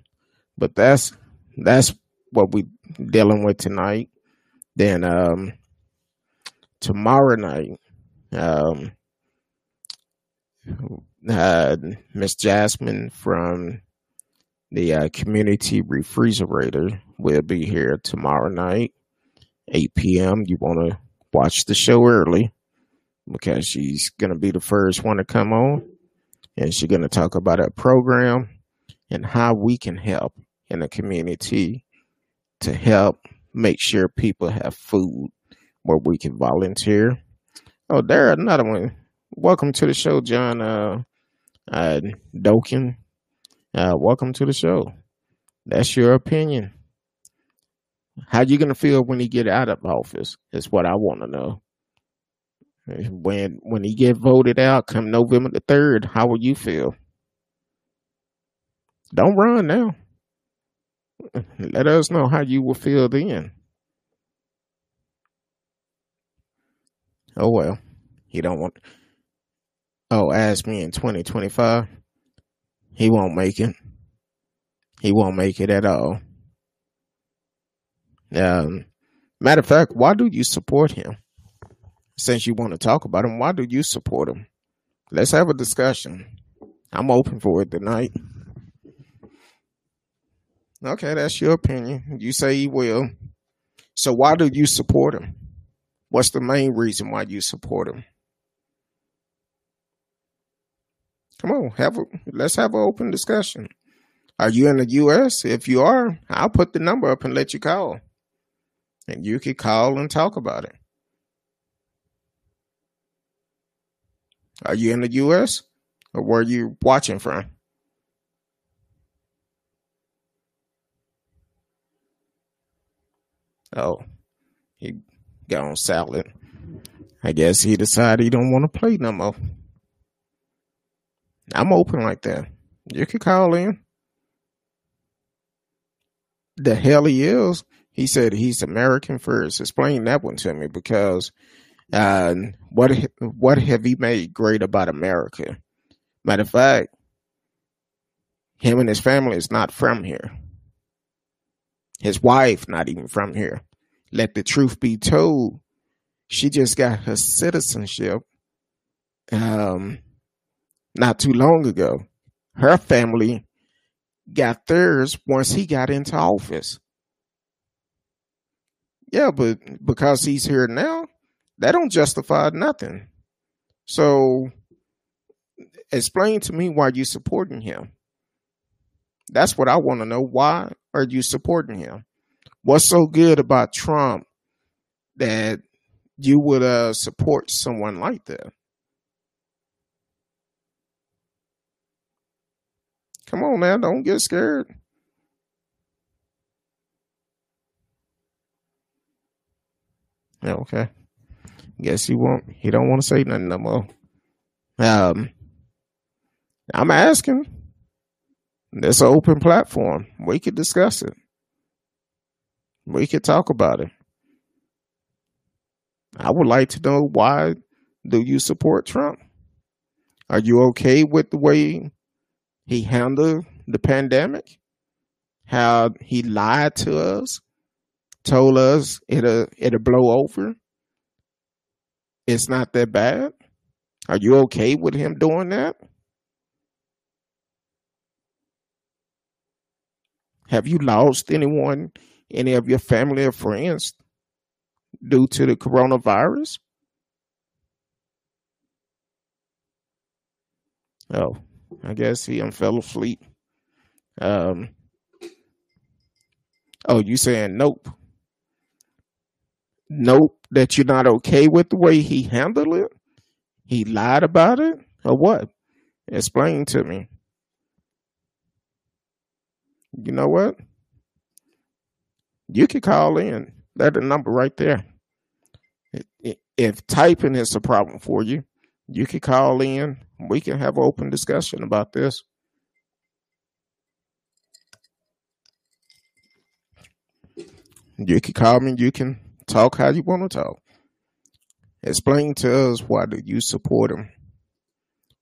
but that's that's what we dealing with tonight. Then um tomorrow night, um uh Miss Jasmine from the uh, community refrigerator will be here tomorrow night, 8 p.m. You want to watch the show early because she's going to be the first one to come on and she's going to talk about her program and how we can help in the community to help make sure people have food where we can volunteer. Oh, there another one. Welcome to the show, John uh, uh, Dokin. Uh, welcome to the show. That's your opinion. How you gonna feel when he get out of office? Is what I want to know. When when he get voted out, come November the third, how will you feel? Don't run now. Let us know how you will feel then. Oh well, he don't want. Oh, ask me in twenty twenty five. He won't make it. He won't make it at all. Um, matter of fact, why do you support him? Since you want to talk about him, why do you support him? Let's have a discussion. I'm open for it tonight. Okay, that's your opinion. You say he will. So why do you support him? What's the main reason why you support him? Come on, have a let's have an open discussion. Are you in the U.S.? If you are, I'll put the number up and let you call. And you can call and talk about it. Are you in the U.S.? Or where you watching from? Oh, he got on salad. I guess he decided he don't want to play no more. I'm open like that. You can call in. The hell he is. He said he's American first. Explain that one to me because uh, what what have he made great about America? Matter of fact, him and his family is not from here. His wife not even from here. Let the truth be told, she just got her citizenship um, not too long ago. Her family got theirs once he got into office. Yeah, but because he's here now, that don't justify nothing. So explain to me why you supporting him. That's what I want to know. Why are you supporting him? What's so good about Trump that you would uh, support someone like that? Come on, man. Don't get scared. Yeah, okay. Guess he won't. He don't want to say nothing no more. Um, I'm asking. It's an open platform. We could discuss it. We could talk about it. I would like to know why do you support Trump? Are you okay with the way he handled the pandemic? How he lied to us, told us it'll it'll blow over. It's not that bad. Are you okay with him doing that? Have you lost anyone, any of your family or friends due to the coronavirus? Oh, I guess he fell asleep. Um. Oh, you saying nope? Nope. That you're not okay with the way he handled it. He lied about it, or what? Explain to me. You know what? You can call in. That number right there. If typing is a problem for you, you can call in. We can have an open discussion about this. You can call me. You can talk how you want to talk. Explain to us why do you support him?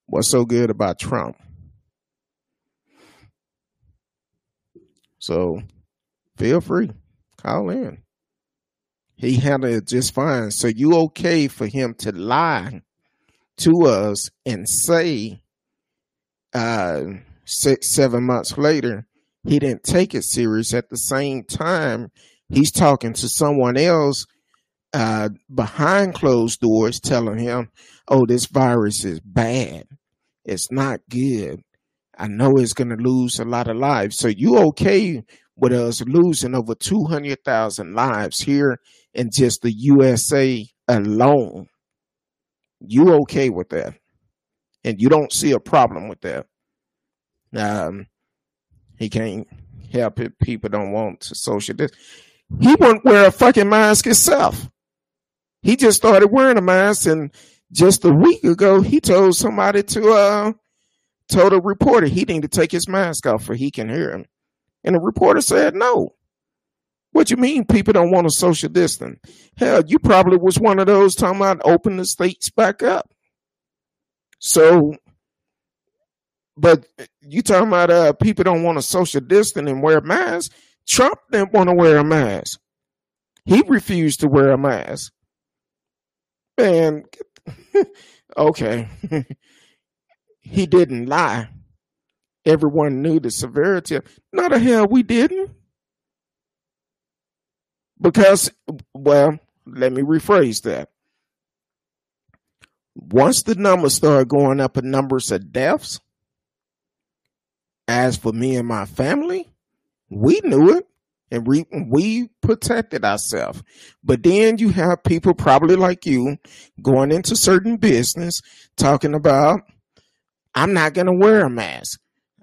What's so good about Trump? So feel free, call in. He handled it just fine. So you okay for him to lie to us and say uh, six, seven months later, he didn't take it serious. At the same time, he's talking to someone else uh, behind closed doors telling him, oh, this virus is bad. It's not good. I know it's going to lose a lot of lives. So you okay with us losing over 200,000 lives here in just the USA alone? You okay with that? And you don't see a problem with that? Um, he can't help it. People don't want to social this. He wouldn't wear a fucking mask himself. He just started wearing a mask, and just a week ago, he told somebody to uh told a reporter he needed to take his mask off for he can hear him, and the reporter said no. What you mean people don't want to social distance? Hell, you probably was one of those talking about open the states back up. So, but you talking about uh, people don't want to social distance and wear masks. Trump didn't want to wear a mask. He refused to wear a mask. Man, <laughs> okay. <laughs> he didn't lie. Everyone knew the severity. Not the hell we didn't. Because, well, let me rephrase that. Once the numbers started going up in numbers of deaths, As for me and my family, we knew it and we, we protected ourselves. But then you have people probably like you going into certain business talking about, I'm not going to wear a mask,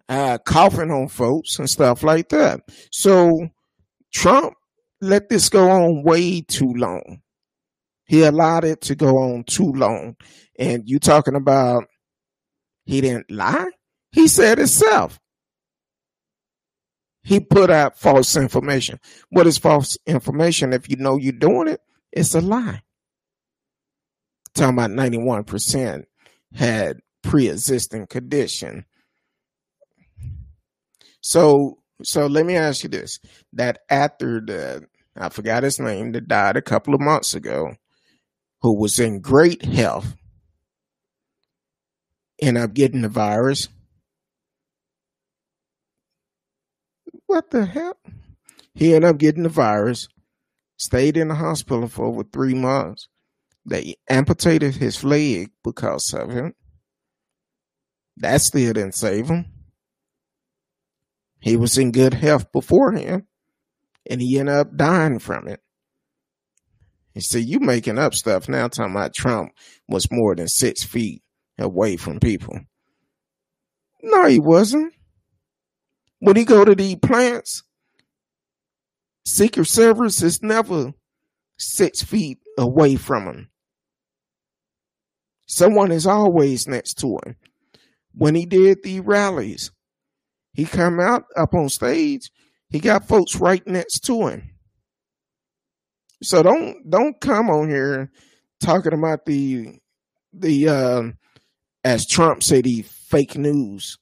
uh, coughing on folks and stuff like that. So Trump let this go on way too long. He allowed it to go on too long. And you talking about he didn't lie? He said itself. He put out false information. What is false information? If you know you're doing it, it's a lie. Talking about 91% had pre-existing condition. So so let me ask you this: that actor that I forgot his name that died a couple of months ago, who was in great health, ended up getting the virus. What the hell? He ended up getting the virus, stayed in the hospital for over three months. They amputated his leg because of him. That still didn't save him. He was in good health beforehand, and he ended up dying from it. You see, you making up stuff now talking about Trump was more than six feet away from people. No, he wasn't. When he go to the plants, Secret Service is never six feet away from him. Someone is always next to him. When he did the rallies, he come out up on stage, he got folks right next to him. So don't don't come on here talking about the the uh, as Trump said the fake news,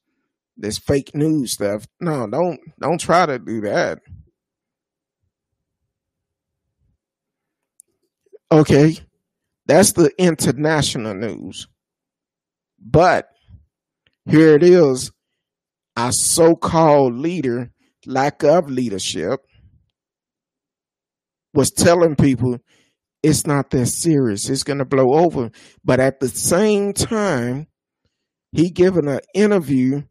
this fake news stuff. No, don't don't try to do that. Okay, that's the international news. But here it is our so called leader, lack of leadership, was telling people it's not that serious. It's going to blow over. But at the same time, he given an interview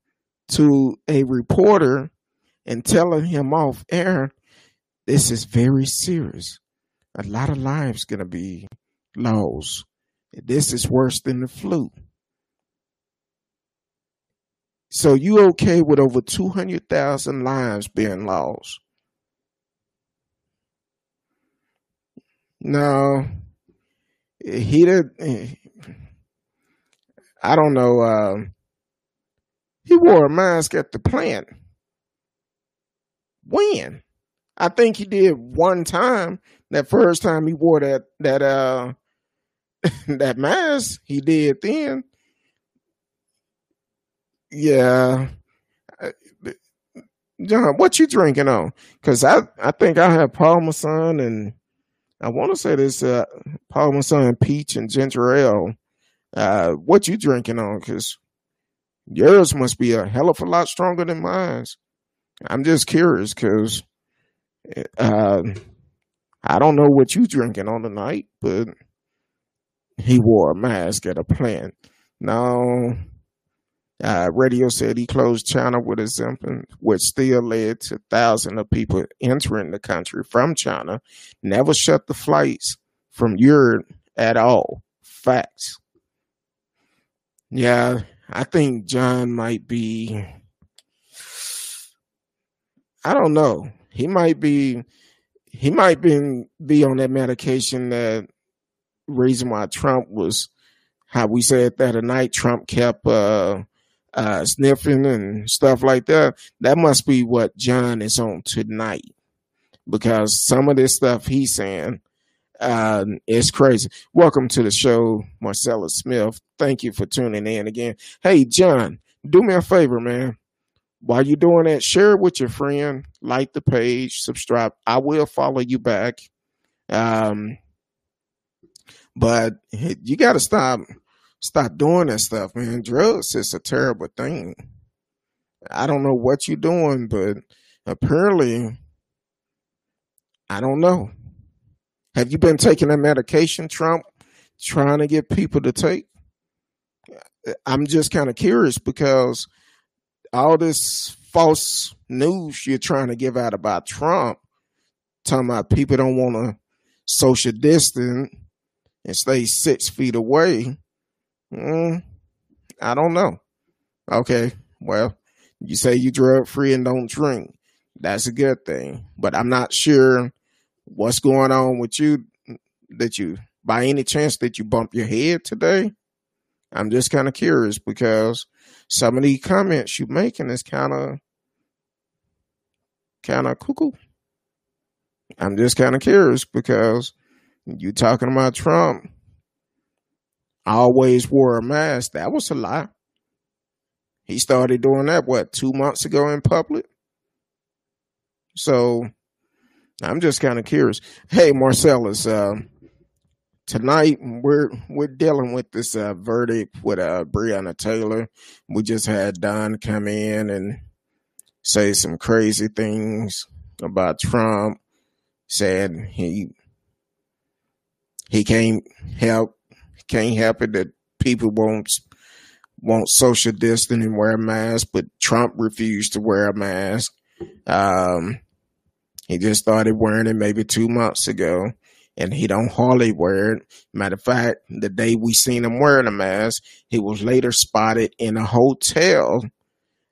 to a reporter and telling him off air, this is very serious. A lot of lives going to be lost. This is worse than the flu. So you okay with over 200,000 lives being lost? No, he did. I don't know. Uh, he wore a mask at the plant. When? I think he did one time. That first time he wore that that uh <laughs> that mask, he did then yeah. Uh, John, what you drinking on? Because I, I think I have Parmesan and I want to say this uh, Parmesan peach and ginger ale. Uh, what you drinking on? Because yours must be a hell of a lot stronger than mine. I'm just curious because uh, I don't know what you drinking on tonight, but he wore a mask at a plant. Now uh, radio said he closed China with a exemption, which still led to thousands of people entering the country from China. Never shut the flights from Europe at all. Facts. Yeah, I think John might be. I don't know. He might be. He might be be on that medication. That reason why Trump was, how we said that a night Trump kept. uh uh, sniffing and stuff like that. That must be what John is on tonight because some of this stuff he's saying uh, is crazy. Welcome to the show, Marcella Smith. Thank you for tuning in again. Hey, John, do me a favor, man. While you're doing that, share it with your friend, like the page, subscribe. I will follow you back. Um, but you got to stop Stop doing that stuff, man. Drugs is a terrible thing. I don't know what you're doing, but apparently, I don't know. Have you been taking that medication, Trump, trying to get people to take? I'm just kind of curious because all this false news you're trying to give out about Trump, talking about people don't want to social distance and stay six feet away. Mm, I don't know. Okay, well, you say you drug free and don't drink. That's a good thing, but I'm not sure what's going on with you that you by any chance that you bump your head today? I'm just kind of curious because some of the comments you're making is kind of kind of cuckoo. I'm just kind of curious because you talking about Trump always wore a mask. That was a lie. He started doing that what two months ago in public. So I'm just kind of curious. Hey, Marcellus, uh, tonight we're we're dealing with this uh, verdict with uh, Breonna Taylor. We just had Don come in and say some crazy things about Trump, said he he can't help can't help it that people won't won't social distance and wear a mask, but Trump refused to wear a mask. Um, he just started wearing it maybe two months ago, and he don't hardly wear it. Matter of fact, the day we seen him wearing a mask, he was later spotted in a hotel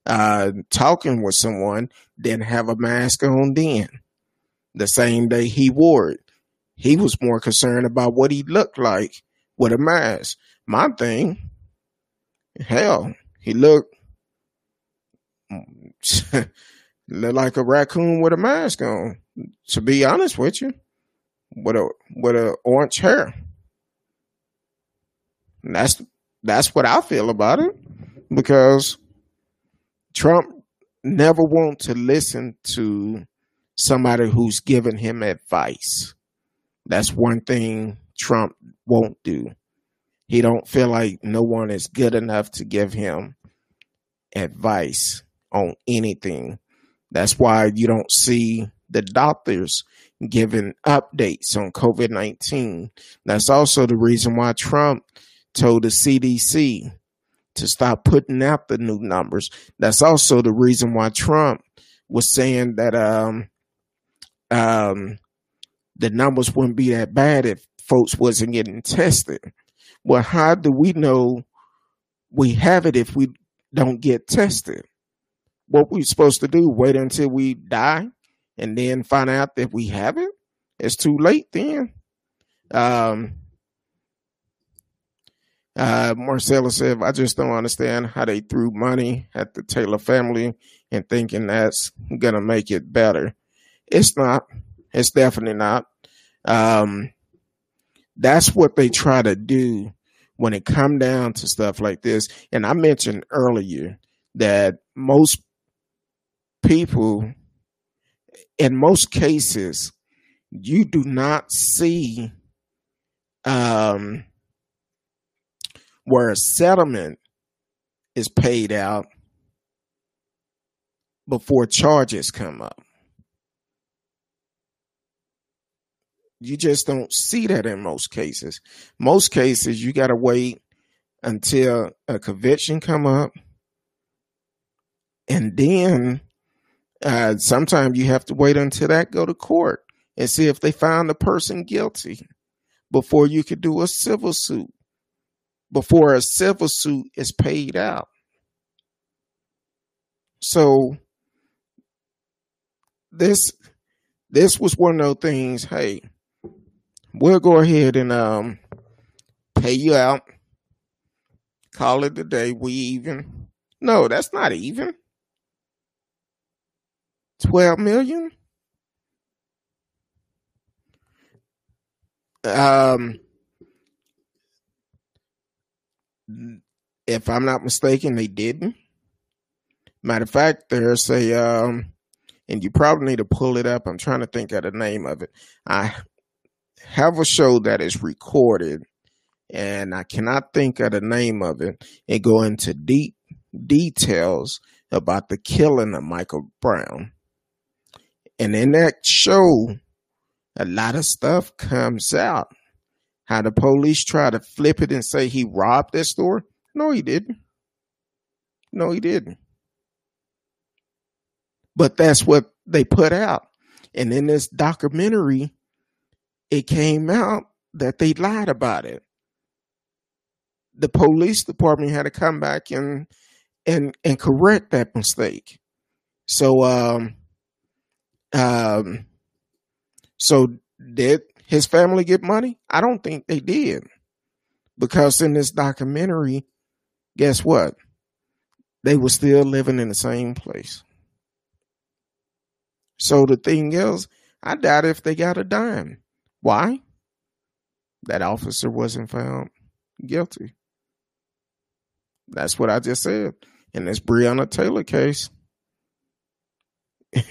uh, talking with someone, didn't have a mask on then. The same day he wore it. He was more concerned about what he looked like with a mask. My thing, hell, he looked <laughs> looked like a raccoon with a mask on. To be honest with you, with a with a orange hair. And that's that's what I feel about it because Trump never want to listen to somebody who's giving him advice. That's one thing Trump won't do. He don't feel like no one is good enough to give him advice on anything. That's why you don't see the doctors giving updates on COVID 19. That's also the reason why Trump told the CDC to stop putting out the new numbers. That's also the reason why Trump was saying that um, um, the numbers wouldn't be that bad if folks wasn't getting tested. Well, how do we know we have it if we don't get tested? What we supposed to do? Wait until we die and then find out that we have it? It's too late then. Um, uh, Marcella said, I just don't understand how they threw money at the Taylor family and thinking that's going to make it better. It's not. It's definitely not. Um, that's what they try to do when it come down to stuff like this. And I mentioned earlier that most people, in most cases, you do not see um, where a settlement is paid out before charges come up. You just don't see that in most cases. Most cases, you got to wait until a conviction come up, and then uh, sometimes you have to wait until that go to court and see if they find the person guilty before you could do a civil suit before a civil suit is paid out. So this this was one of those things, hey, we'll go ahead and um pay you out. Call it a day. We even. No, that's not even. 12 million? Um if I'm not mistaken, they didn't. Matter of fact, there's a um, and you probably need to pull it up. I'm trying to think of the name of it. I have a show that is recorded, and I cannot think of the name of it, and go into deep details about the killing of Michael Brown. And in that show, a lot of stuff comes out how the police try to flip it and say he robbed that store? No, he didn't. No, he didn't. But that's what they put out. And in this documentary, it came out that they lied about it. The police department had to come back and and and correct that mistake. So um um so did his family get money? I don't think they did. Because in this documentary, guess what? They were still living in the same place. So the thing is, I doubt if they got a dime. Why? That officer wasn't found guilty. That's what I just said. In this Breonna Taylor case, <laughs>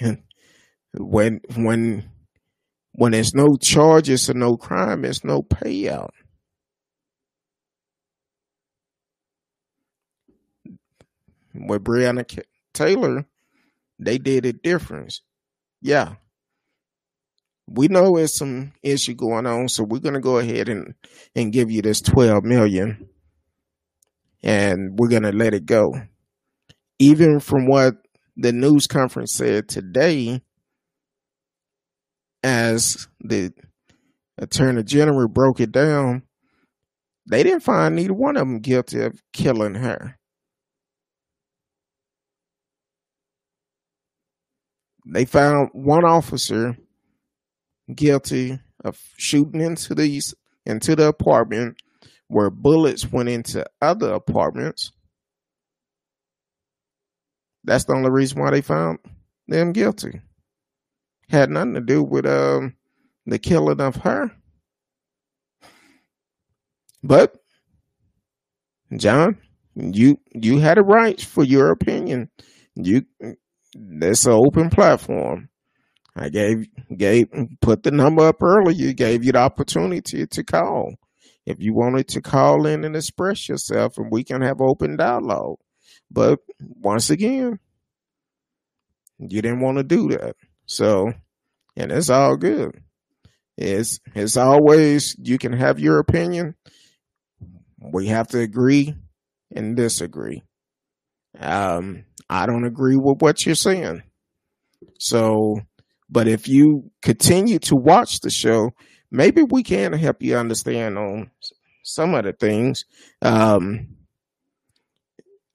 when when when there's no charges or no crime, there's no payout. With Breonna Taylor, they did a difference. Yeah. We know there's some issue going on, so we're gonna go ahead and, and give you this twelve million and we're gonna let it go. Even from what the news conference said today, as the attorney general broke it down, they didn't find neither one of them guilty of killing her. They found one officer guilty of shooting into these into the apartment where bullets went into other apartments. That's the only reason why they found them guilty. Had nothing to do with um, the killing of her. But John, you you had a right for your opinion. You that's an open platform. I gave gave put the number up earlier. Gave you the opportunity to call if you wanted to call in and express yourself, and we can have open dialogue. But once again, you didn't want to do that. So, and it's all good. It's it's always you can have your opinion. We have to agree and disagree. Um, I don't agree with what you're saying. So, but if you continue to watch the show, maybe we can help you understand on some of the things. Um,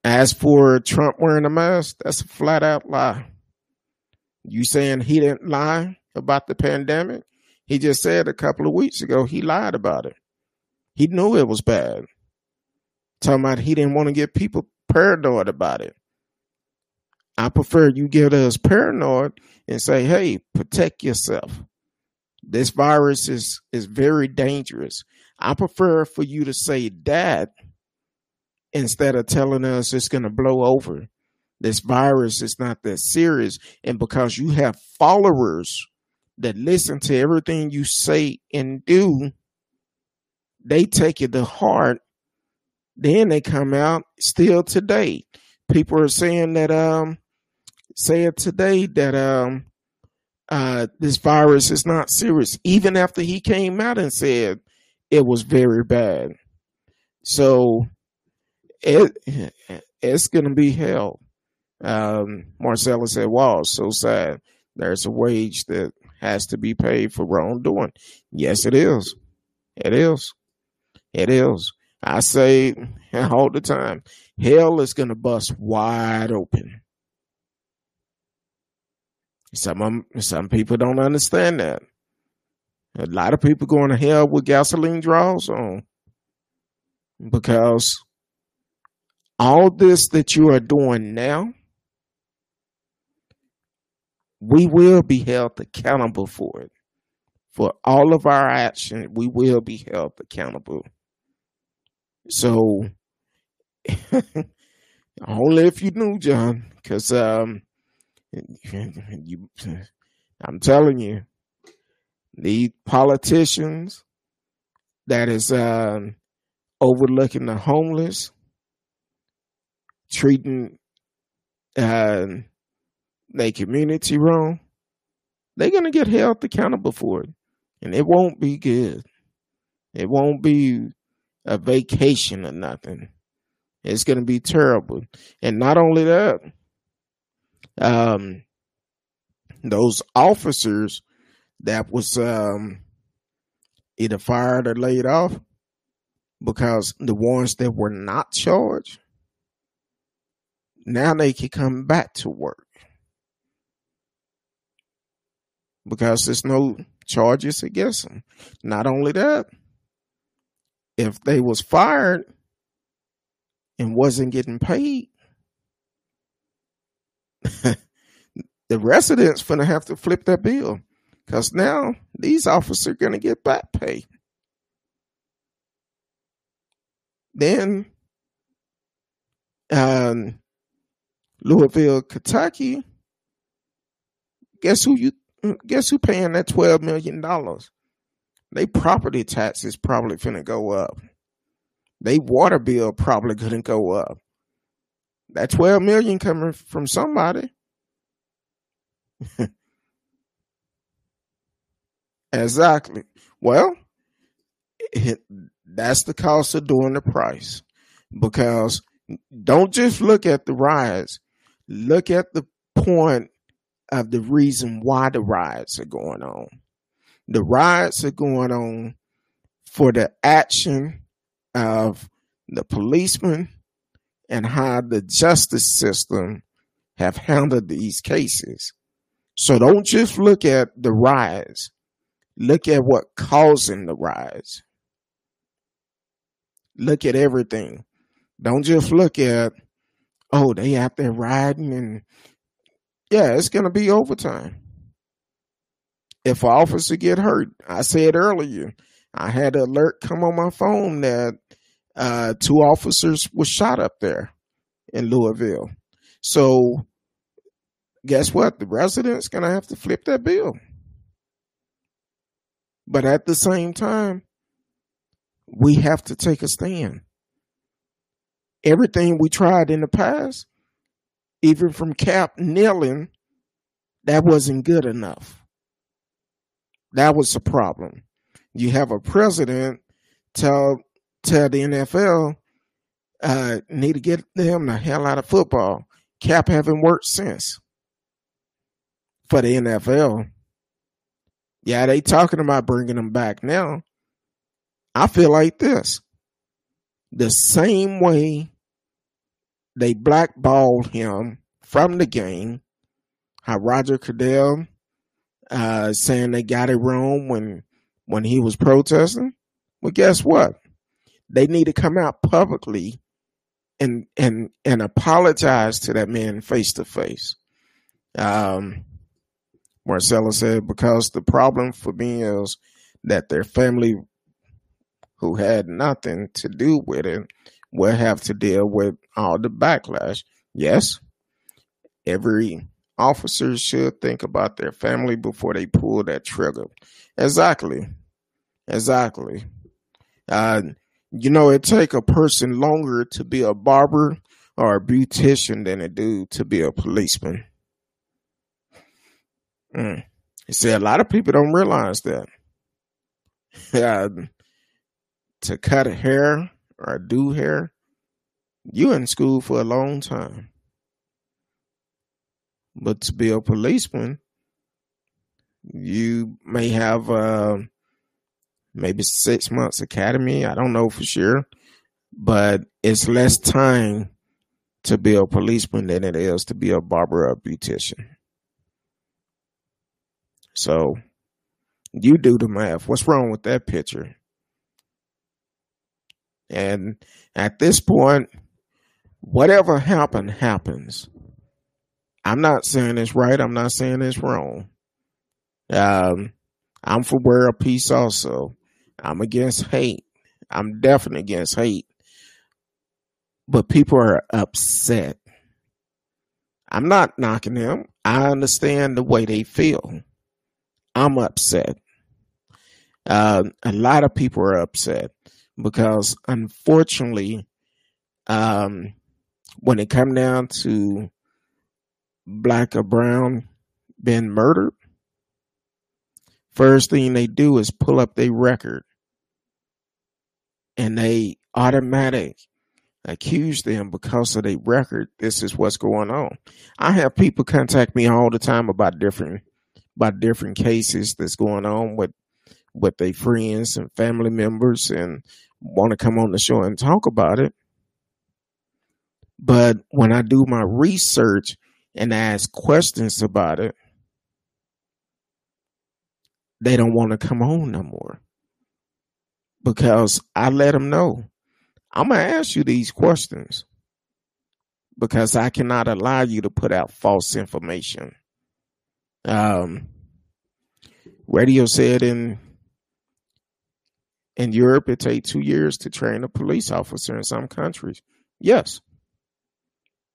as for Trump wearing a mask, that's a flat out lie. You saying he didn't lie about the pandemic? He just said a couple of weeks ago he lied about it. He knew it was bad. Talking about he didn't want to get people paranoid about it. I prefer you get us paranoid and say, hey, protect yourself. This virus is, is very dangerous. I prefer for you to say that instead of telling us it's going to blow over. This virus is not that serious. And because you have followers that listen to everything you say and do, they take it to heart. Then they come out still today. People are saying that um said today that um, uh, this virus is not serious, even after he came out and said it was very bad. So it it's gonna be hell. Um, Marcella said, "Wow, so sad. There's a wage that has to be paid for wrongdoing." Yes, it is. It is. It is. I say <laughs> all the time, hell is gonna bust wide open. Some some people don't understand that. A lot of people going to hell with gasoline draws on because all this that you are doing now, we will be held accountable for it. For all of our action, we will be held accountable. So, <laughs> only if you knew, John, because um, <laughs> you, I'm telling you, the politicians that is um, overlooking the homeless, treating uh, their community wrong, they're gonna get held accountable for it, and it won't be good. It won't be a vacation or nothing. It's gonna be terrible, and not only that um, those officers that was um, either fired or laid off because the ones that were not charged now they can come back to work because there's no charges against them. Not only that, if they was fired and wasn't getting paid, <laughs> the residents gonna have to flip that bill because now these officers are gonna get back pay. Then, um, Louisville, Kentucky. Guess who you guess who paying that twelve million dollars? They property taxes probably finna go up. They water bill probably gonna go up. That twelve million coming from somebody. <laughs> exactly. Well, it, that's the cost of doing the price. Because don't just look at the riots, look at the point of the reason why the riots are going on. The riots are going on for the action of the policemen and how the justice system have handled these cases. So don't just look at the rise. Look at what causing the rise. Look at everything. Don't just look at, oh, they out there riding and yeah, it's gonna be overtime. If an officer get hurt, I said earlier, I had an alert come on my phone that uh, two officers were shot up there in Louisville. So guess what? The residents gonna have to flip that bill. But at the same time, we have to take a stand. Everything we tried in the past, even from Kap kneeling, that wasn't good enough. That was the problem. You have a president tell tell the NFL uh, need to get them the hell out of football. Kap haven't worked since for the NFL. Yeah, they talking about bringing them back now. I feel like this. The same way they blackballed him from the game, how Roger Goodell uh, saying they got it wrong when when he was protesting. Well, guess what? They need to come out publicly and and and apologize to that man face to face. Um, Marcella said because the problem for me is that their family who had nothing to do with it will have to deal with all the backlash. Yes, every officer should think about their family before they pull that trigger. Exactly. Exactly. Uh, you know, it take a person longer to be a barber or a beautician than it do to be a policeman. Mm. See, a lot of people don't realize that. <laughs> Uh, to cut a hair or do hair, you in school for a long time. But to be a policeman, you may have uh, maybe six months academy. I don't know for sure, but it's less time to be a policeman than it is to be a barber or a beautician. So you do the math. What's wrong with that picture? And at this point, whatever happened, happens. I'm not saying it's right. I'm not saying it's wrong. Um, I'm for world peace also. I'm against hate. I'm definitely against hate. But people are upset. I'm not knocking them. I understand the way they feel. I'm upset. Uh, a lot of people are upset because unfortunately, um, when it come down to black or brown being murdered, first thing they do is pull up their record and they automatic accuse them because of their record. This is what's going on. I have people contact me all the time about different about different cases that's going on with with their friends and family members and want to come on the show and talk about it. But when I do my research and ask questions about it, they don't want to come on no more because I let them know I'm going to ask you these questions because I cannot allow you to put out false information. Um, radio said in in Europe it takes two years to train a police officer in some countries. Yes,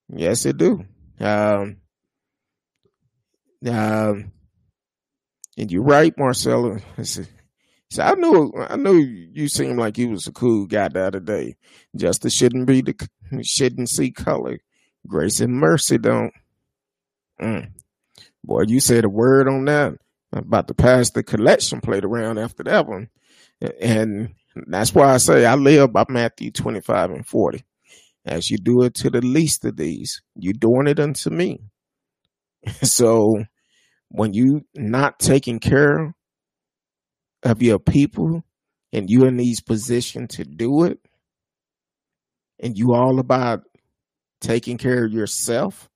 yes, it do. Um, um, and you're right, Marcella. <laughs> So I knew I knew you seemed like you was a cool guy the other day. Justice shouldn't be the shouldn't see color. Grace and mercy don't. Mm. Boy, you said a word on that. I'm about to pass the collection plate around after that one. And that's why I say I live by Matthew 25 and 40. As you do it to the least of these, you're doing it unto me. <laughs> So when you not taking care of your people and you're in these positions to do it. And you all about taking care of yourself.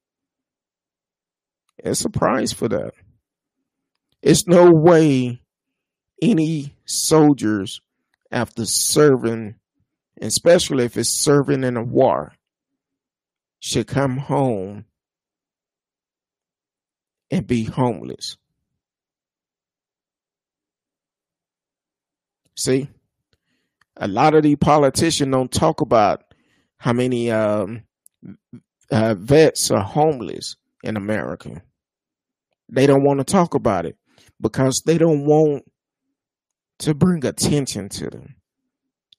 It's a price for that. It's no way any soldiers after serving especially if it's serving in a war should come home and be homeless See, a lot of these politicians don't talk about how many um, uh, vets are homeless in America. They don't want to talk about it because they don't want to bring attention to them.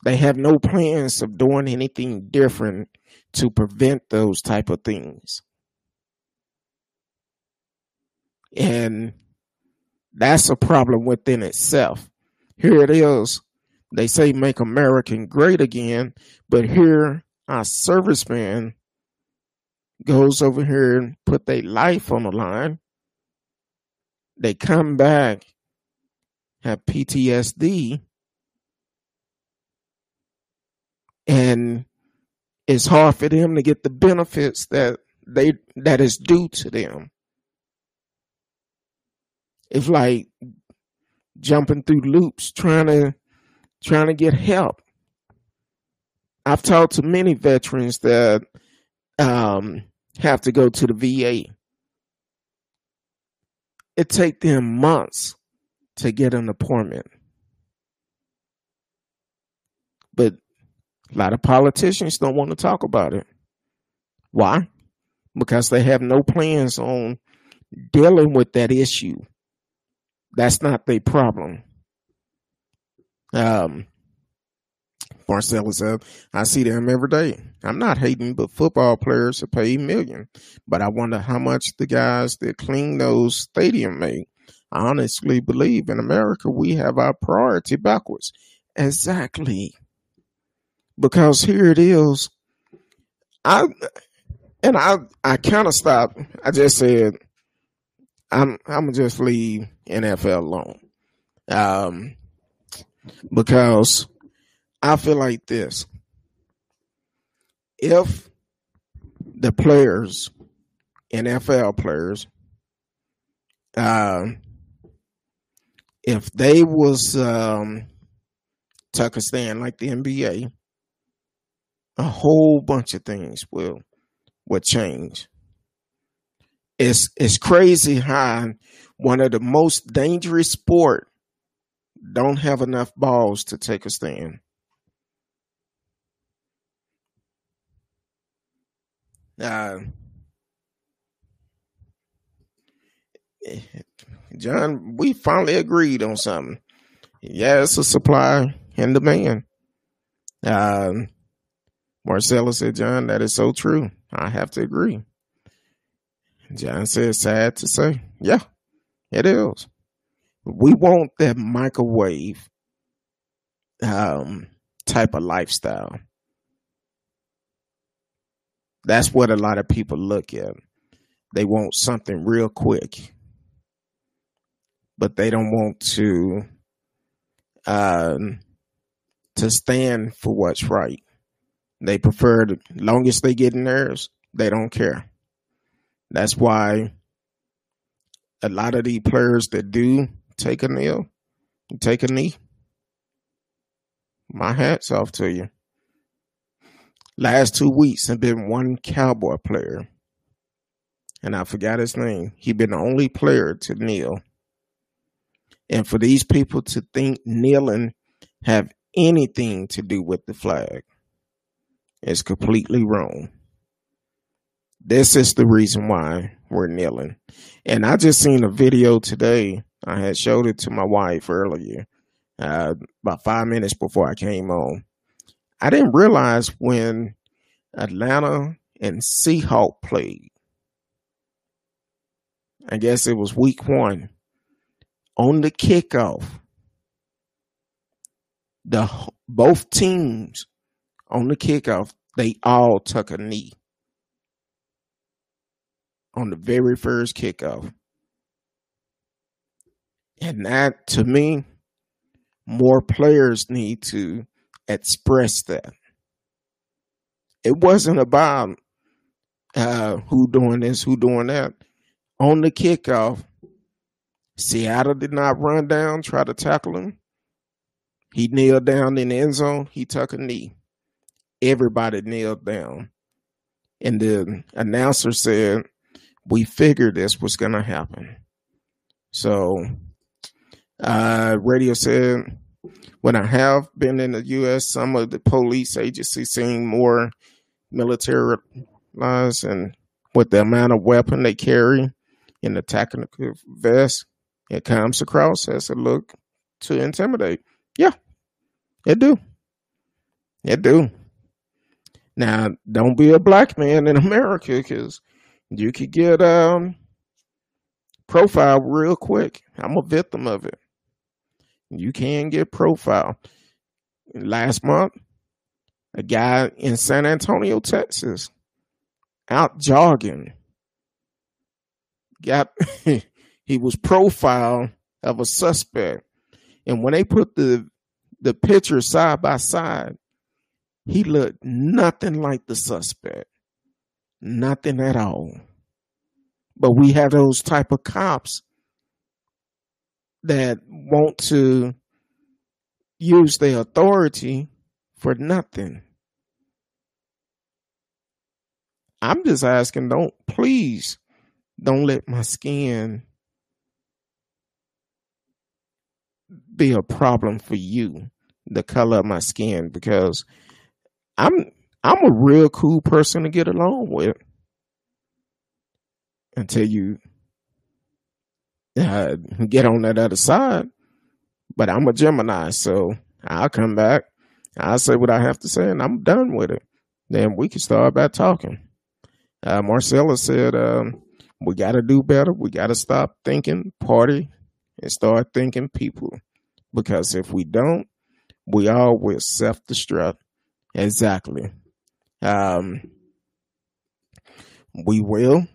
They have no plans of doing anything different to prevent those type of things. And that's a problem within itself here it is. They say make American great again, but here our serviceman goes over here and put their life on the line. They come back, have PTSD, and it's hard for them to get the benefits that they that is due to them. It's like jumping through loops trying to trying to get help. I've talked to many veterans that um, have to go to the VA. It take them months to get an appointment. But a lot of politicians don't want to talk about it. Why? Because they have no plans on dealing with that issue. That's not their problem. Um, Marcella said, I see them every day. I'm not hating, but football players are paid million. But I wonder how much the guys that clean those stadium make. I honestly believe in America we have our priority backwards. Exactly. Because here it is. I and I I kind of stopped. I just said I'm I'm gonna just leave NFL alone. Um, because I feel like this. If the players, NFL players, uh, if they was um, a stand like the NBA, a whole bunch of things will would change it's it's crazy how one of the most dangerous sport don't have enough balls to take a stand. Uh, John, we finally agreed on something. Yeah, it's a supply and demand. Uh, Marcella said, John, that is so true. I have to agree. John said, sad to say. Yeah, it is. We want that microwave um, type of lifestyle. That's what a lot of people look at. They want something real quick, but they don't want to um, to stand for what's right. They prefer the longest they get in theirs, they don't care. That's why a lot of the players that do take a kneel, take a knee. My hat's off to you. Last two weeks have been one cowboy player, and I forgot his name. He been the only player to kneel. And for these people to think kneeling have anything to do with the flag is completely wrong. This is the reason why we're kneeling. And I just seen a video today. I had showed it to my wife earlier, uh, about five minutes before I came on. I didn't realize when Atlanta and Seahawk played. I guess it was week one. On the kickoff, the both teams on the kickoff, they all took a knee on the very first kickoff. And that, to me, more players need to express that. It wasn't about uh, who doing this, who doing that. On the kickoff, Seattle did not run down, try to tackle him. He kneeled down in the end zone. He took a knee. Everybody kneeled down. And the announcer said, we figured this was going to happen. So, uh, radio said, when I have been in the U.S., some of the police agencies seem more militarized and with the amount of weapon they carry in the tactical vest, it comes across as a look to intimidate. Yeah, it do. It do. Now, don't be a black man in America because you could get um profile real quick. I'm a victim of it. You can get profile. Last month, a guy in San Antonio, Texas, out jogging, got <laughs> he was profile of a suspect. And when they put the the picture side by side, he looked nothing like the suspect. Nothing at all. But we have those type of cops that want to use their authority for nothing. I'm just asking, don't please don't let my skin be a problem for you, the color of my skin, because I'm I'm a real cool person to get along with until you uh, get on that other side. But I'm a Gemini, so I'll come back. I'll say what I have to say, and I'm done with it. Then we can start back talking. Uh, Marcella said, um, "We got to do better. We got to stop thinking party and start thinking people, because if we don't, we all will self destruct." Exactly. Um, we will.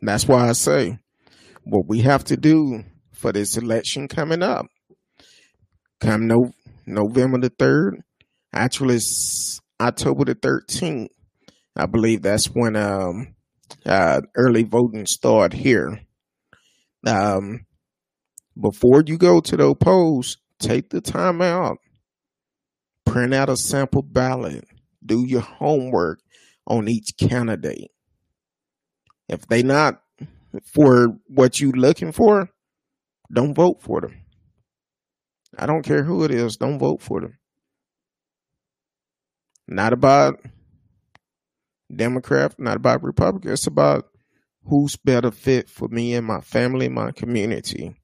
That's why I say what we have to do for this election coming up. Come no, November the 3rd, actually it's October the 13th. I believe that's when um, uh, early voting start here. Um, before you go to the polls, take the time out, print out a sample ballot, do your homework on each candidate. If they not for what you looking for, don't vote for them. I don't care who it is, don't vote for them. Not about Democrat, not about Republican. It's about who's better fit for me and my family, my community.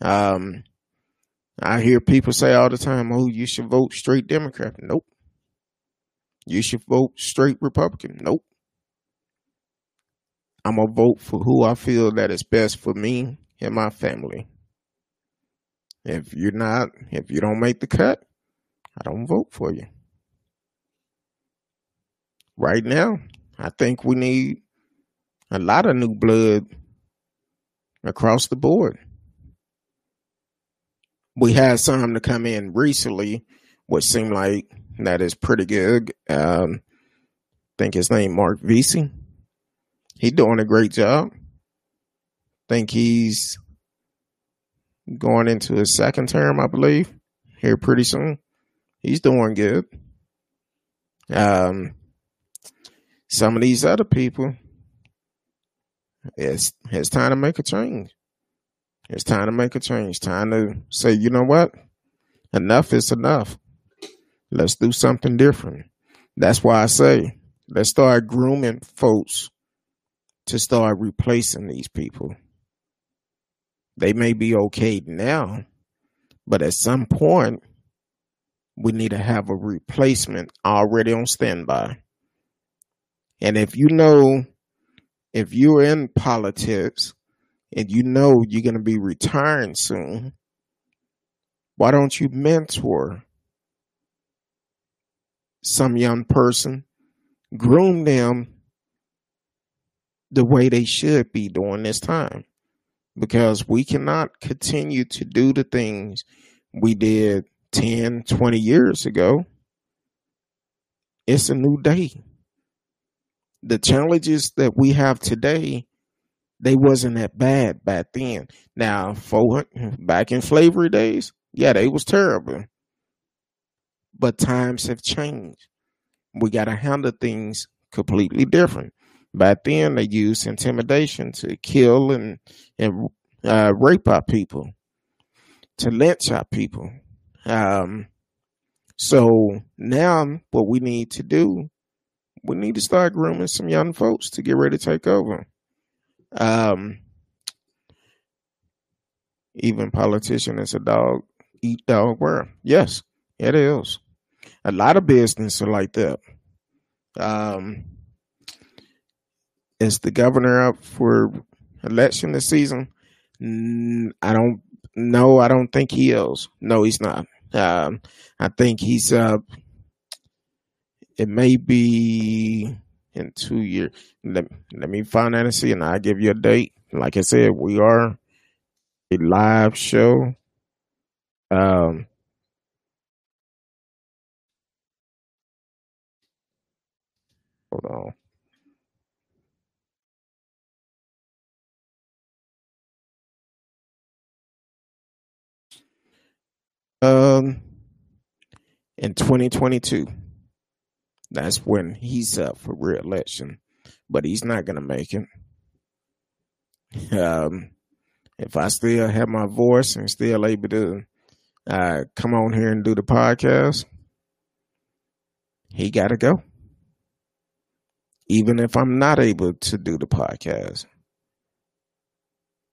Um, I hear people say all the time, "Oh, you should vote straight Democrat." Nope. You should vote straight Republican. Nope. I'm gonna vote for who I feel that is best for me and my family. If you're not, if you don't make the cut, I don't vote for you. Right now, I think we need a lot of new blood across the board. We had some to come in recently, which seemed like that is pretty good. Um, I think his name Mark Vesey. He doing a great job. Think he's going into his second term, I believe, here pretty soon. He's doing good. Um, some of these other people, it's it's time to make a change. It's time to make a change. Time to say, you know what? Enough is enough. Let's do something different. That's why I say let's start grooming folks to start replacing these people. They may be okay now, but at some point, we need to have a replacement already on standby. And if you know, if you're in politics and you know you're going to be retiring soon, why don't you mentor some young person, groom them the way they should be during this time? Because we cannot continue to do the things we did 10, 20 years ago. It's a new day. The challenges that we have today they wasn't that bad back then. Now, for back in slavery days, yeah, they was terrible. But times have changed. We got to handle things completely different. Back then, they used intimidation to kill and and uh, rape our people, to lynch our people. Um, so now, what we need to do, we need to start grooming some young folks to get ready to take over. Um, even politician is a dog eat dog world. Yes, it is. A lot of business are like that. Um, is the governor up for election this season? I don't know. I don't think he is. No, he's not. Um, I think he's up. It may be in two years. Let, let me find out and see, and I'll give you a date. Like I said, we are a live show. Um, on. Um, in 2022. That's when he's up for reelection, but he's not to make it. Um, if I still have my voice and still able to uh, come on here and do the podcast, he got to go. Even if I'm not able to do the podcast,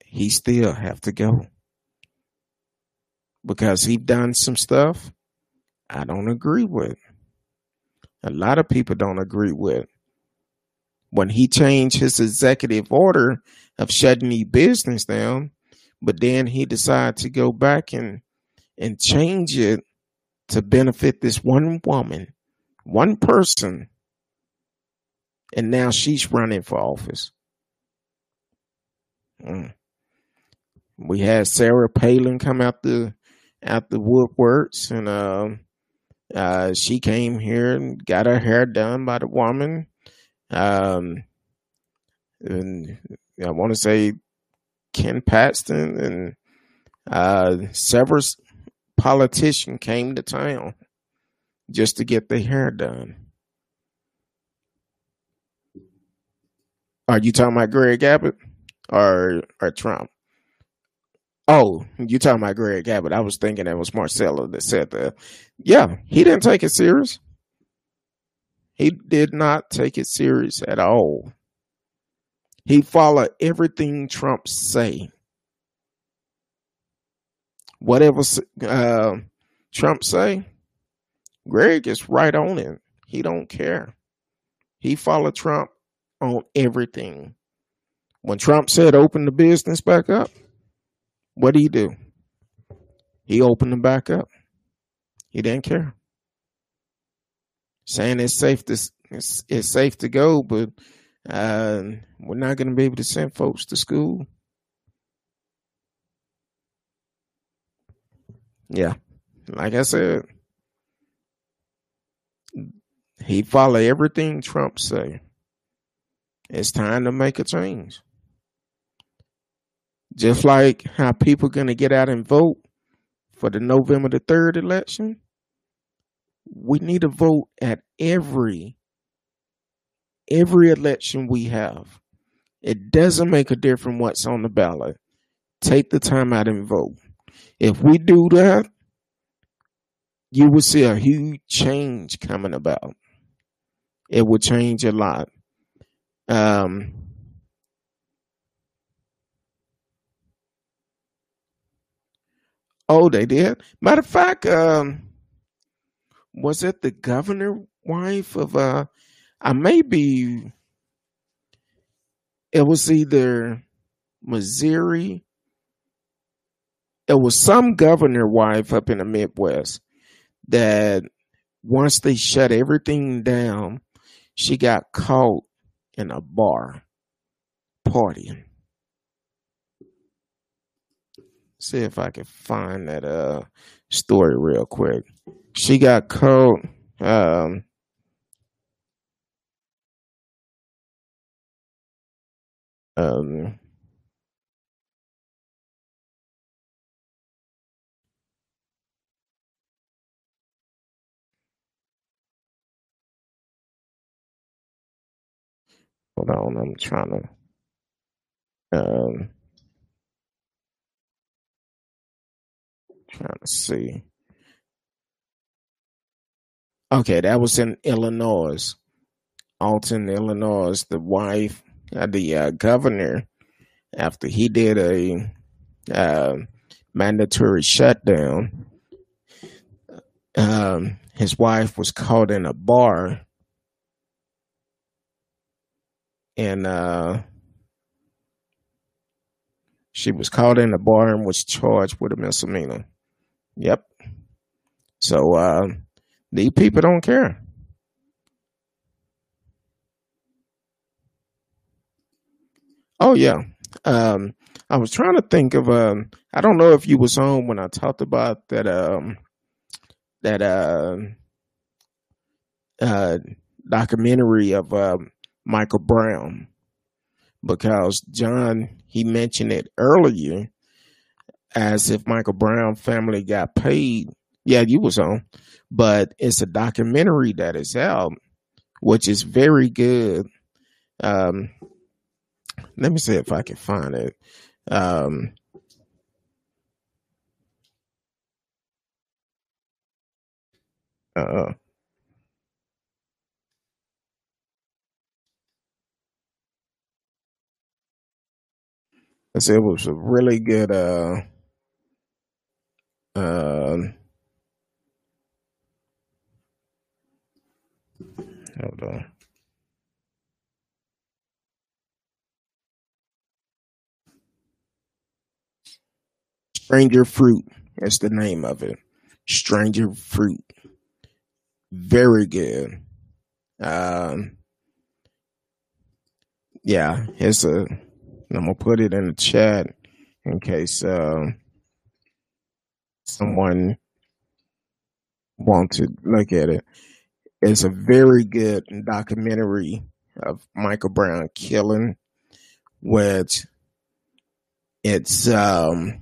he still have to go because he done some stuff I don't agree with a lot of people don't agree with. When he changed his executive order of shutting the business down, but then he decided to go back and and change it to benefit this one woman, one person, and now she's running for office. Mm. We had Sarah Palin come out the out the woodworks and um, uh, she came here and got her hair done by the woman. Um, and I want to say Ken Paxton and uh, several politicians came to town just to get their hair done. Are you talking about Greg Abbott or or Trump? Oh, you talking about Greg Abbott? I was thinking it was Marcelo that said that. Yeah, he didn't take it serious. He did not take it serious at all. He followed everything Trump say. Whatever uh, Trump say, Greg is right on it. He don't care. He followed Trump on everything. When Trump said open the business back up, what did he do? He opened them back up. He didn't care. Saying it's safe to it's it's safe to go, but uh, we're not going to be able to send folks to school. Yeah, like I said, he follow everything Trump say. It's time to make a change. Just like how people going to get out and vote for the November the 3rd election, we need to vote at every every election we have. It doesn't make a difference what's on the ballot. Take the time out and vote. If we do that, you will see a huge change coming about. It will change a lot. Um, oh, they did. Matter of fact, um, was it the governor wife of uh I may be it was either Missouri. It was some governor wife up in the Midwest that once they shut everything down, she got caught in a bar partying. See if I can find that uh story real quick she got caught. Um, um, on, I'm trying to. Um, trying to see. Okay, that was in Illinois, Alton, Illinois. The wife, uh, the uh, governor, after he did a uh, mandatory shutdown, um, his wife was caught in a bar and uh, she was caught in the bar and was charged with a misdemeanor. Yep. So uh, these people don't care. Oh yeah. Um, I was trying to think of um I don't know if you was on when I talked about that um that uh uh documentary of uh, Michael Brown because John he mentioned it earlier as if Michael Brown family got paid. Yeah, you was on but it's a documentary that is out, which is very good. Um, let me see if I can find it. Um, uh, it was a really good uh, uh, Hold on. Stranger Fruit is the name of it. Stranger Fruit. Very good. Um, yeah, it's a. I'm gonna put it in the chat in case uh, someone wants to look at it. It's a very good documentary of Michael Brown killing, which it's um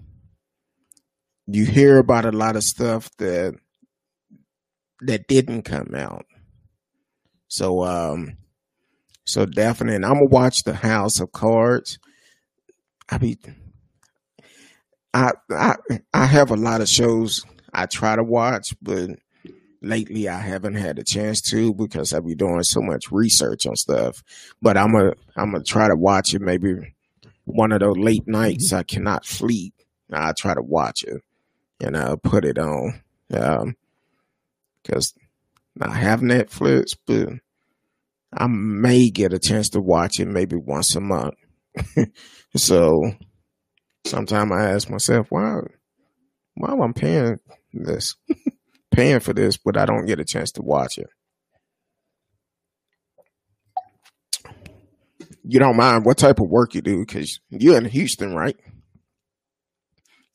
you hear about a lot of stuff that that didn't come out. So um so definitely and I'm gonna watch the House of Cards. I be I I I have a lot of shows I try to watch, but lately I haven't had a chance to because I be doing so much research on stuff. But I'm a I'm gonna try to watch it maybe one of those late nights I cannot sleep. I try to watch it and I put it on. Um, because I have Netflix, but I may get a chance to watch it maybe once a month. <laughs> so sometimes I ask myself, why why am I paying this? <laughs> paying for this, but I don't get a chance to watch it. you don't mind what type of work you do because you're in Houston, right?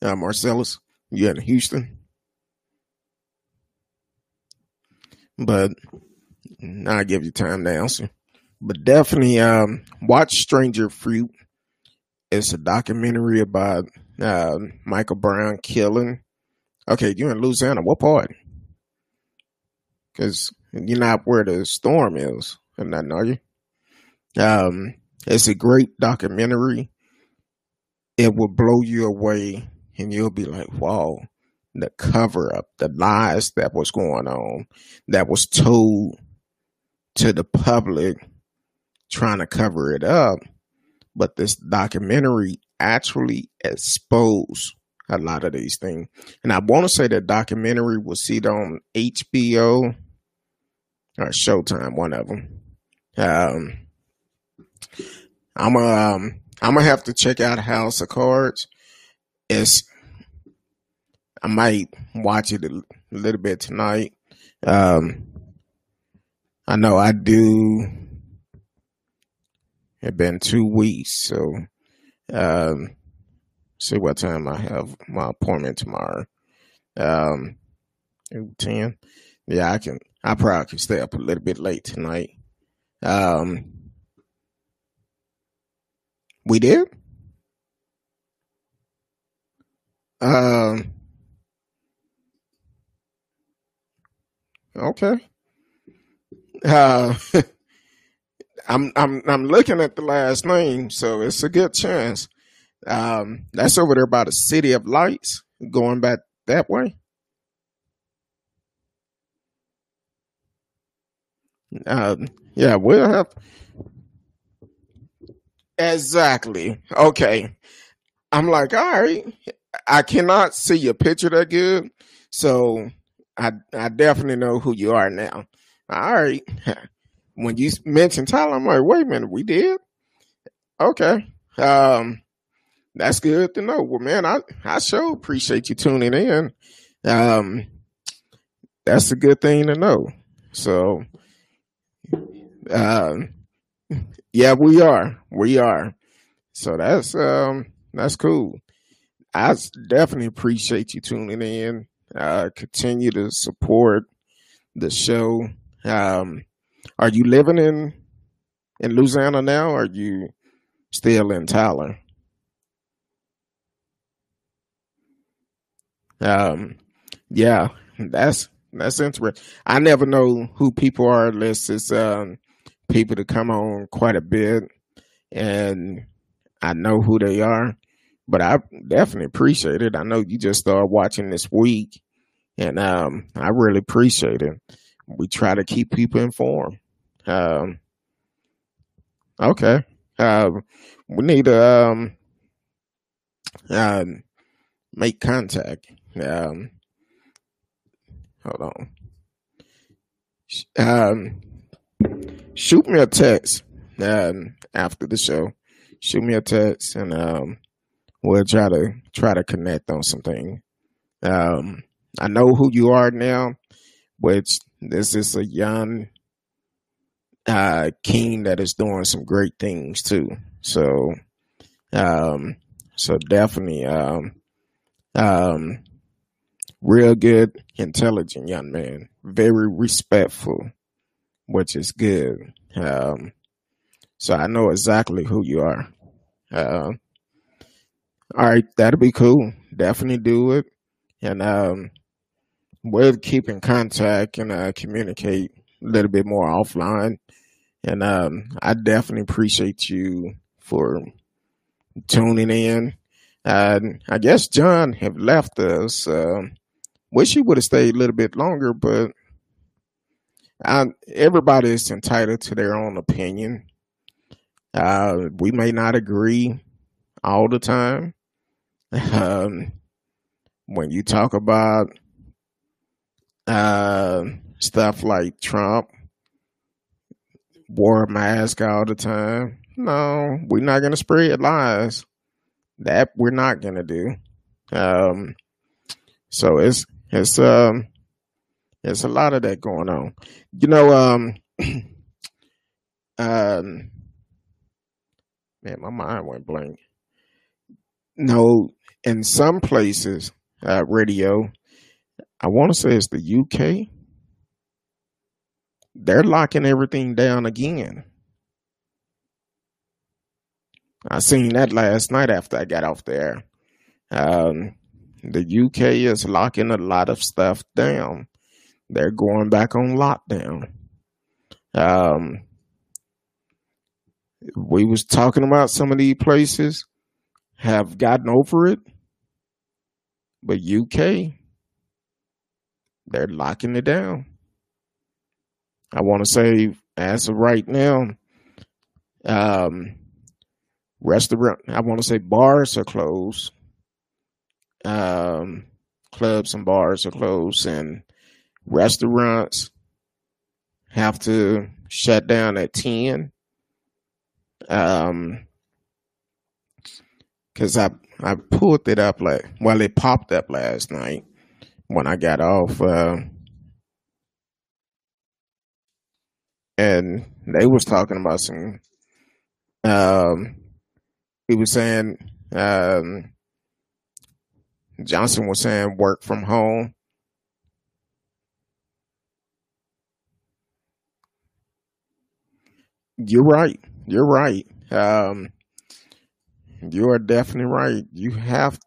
Uh, Marcellus, you're in Houston. But I'll give you time to answer. But definitely um, watch Stranger Fruit. It's a documentary about uh, Michael Brown killing. Okay, you're in Louisiana. What part? Because you're not where the storm is, and nothing, are you? Um, it's a great documentary. It will blow you away, and you'll be like, "Wow!" The cover up, the lies that was going on, that was told to the public, trying to cover it up. But this documentary actually exposed a lot of these things. And I want to say that documentary was seen on HBO or Showtime, one of them. Um, I'm um I'm gonna have to check out House of Cards. It's I might watch it a little bit tonight. Um, I know I do. It's been two weeks, so um, see what time I have my appointment tomorrow. Um, ten. Yeah, I can. I probably can stay up a little bit late tonight. Um, we did. Um. Okay. Uh, <laughs> I'm I'm I'm looking at the last name, so it's a good chance. Um, that's over there by the City of Lights, going back that way. Um, yeah, we'll have exactly. Okay, I'm like, all right. I cannot see your picture that good, so I I definitely know who you are now. All right. <laughs> When you mentioned Tyler, I'm like, wait a minute, we did? Okay. Um, that's good to know. Well, man, I I sure appreciate you tuning in. Um, that's a good thing to know. So, um, yeah, we are, we are. So that's um that's cool. I definitely appreciate you tuning in. Uh, continue to support the show. Um, are you living in in Louisiana now? Or are you still in Tyler? Um, yeah, that's that's interesting. I never know who people are unless it's um, people that come on quite a bit, and I know who they are. But I definitely appreciate it. I know you just started watching this week, and um, I really appreciate it. We try to keep people informed. Um, okay, uh, we need to um, uh, make contact. Um, hold on. Um, shoot me a text um, after the show. Shoot me a text, and um, we'll try to try to connect on something. Um, I know who you are now, which this is a young uh, king that is doing some great things too. So, um, so definitely, um, um, real good, intelligent young man, very respectful, which is good. Um, so I know exactly who you are. Uh, all right, that'll be cool. Definitely do it, and um, we'll keep in contact and uh, communicate a little bit more offline. And um, I definitely appreciate you for tuning in. I guess John have left us. Uh, wish he would have stayed a little bit longer, but I, everybody is entitled to their own opinion. Uh, we may not agree all the time. <laughs> Um, when you talk about uh, stuff like Trump, wore a mask all the time. No, we're not going to spread lies. That we're not going to do. Um, so it's it's um it's a lot of that going on. You know, um, <clears throat> um, Man, my mind went blank. No, in some places, uh, radio, I want to say it's the UK. They're locking everything down again. I seen that last night after I got off there. Um, the UK is locking a lot of stuff down. They're going back on lockdown. Um, we was talking about some of these places have gotten over it, but UK, they're locking it down. I want to say, as of right now, um, restaurant, I want to say bars are closed, um, clubs and bars are closed, and restaurants have to shut down at 10 um because i i pulled it up like well it popped up last night when i got off uh and they was talking about some um he was saying um johnson was saying work from home you're right you're right. Um, you are definitely right. You have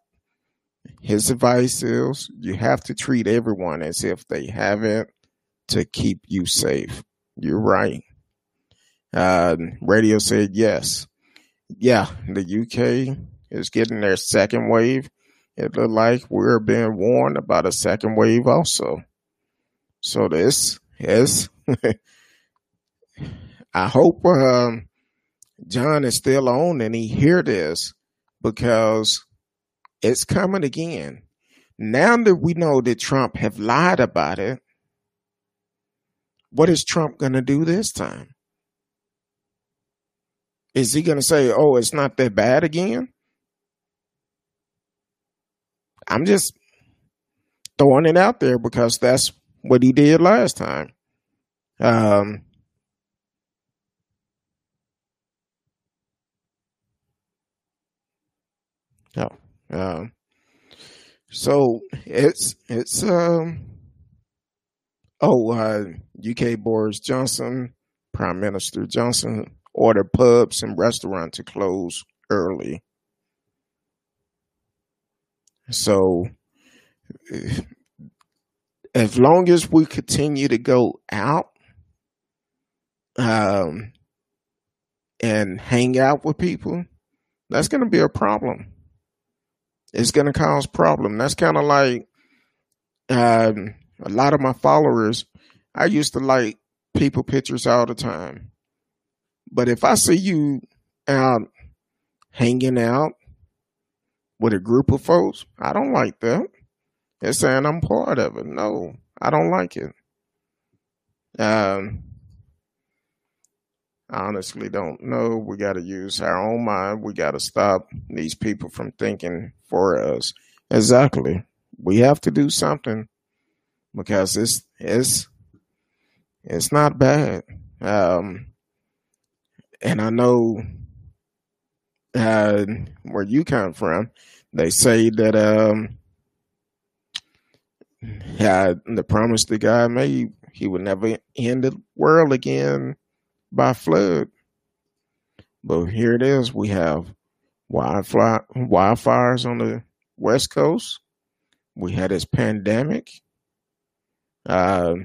his advice is you have to treat everyone as if they haven't to keep you safe. You're right. Uh, radio said yes. Yeah, the UK is getting their second wave. It looked like we're being warned about a second wave also. So this is, <laughs> I hope um, John is still on and he hear this because it's coming again. Now that we know that Trump have lied about it, what is Trump going to do this time? Is he going to say, "Oh, it's not that bad again"? I'm just throwing it out there because that's what he did last time. Um, Um, so it's it's um oh uh, UK Boris Johnson, Prime Minister Johnson ordered pubs and restaurants to close early. So as long as we continue to go out um, and hang out with people, that's going to be a problem it's going to cause problem. That's kind of like um, a lot of my followers. I used to like people pictures all the time, but if I see you out hanging out with a group of folks, I don't like that. They're saying I'm part of it. No, I don't like it. Um, Honestly don't know. We got to use our own mind. We got to stop these people from thinking for us. Exactly. We have to do something because it's it's it's not bad. Um, and I know uh, where you come from. They say that um, yeah, the promise that God made, He would never end the world again by flood. But here it is. We have wildfire, wildfires on the West Coast. We had this pandemic. Uh,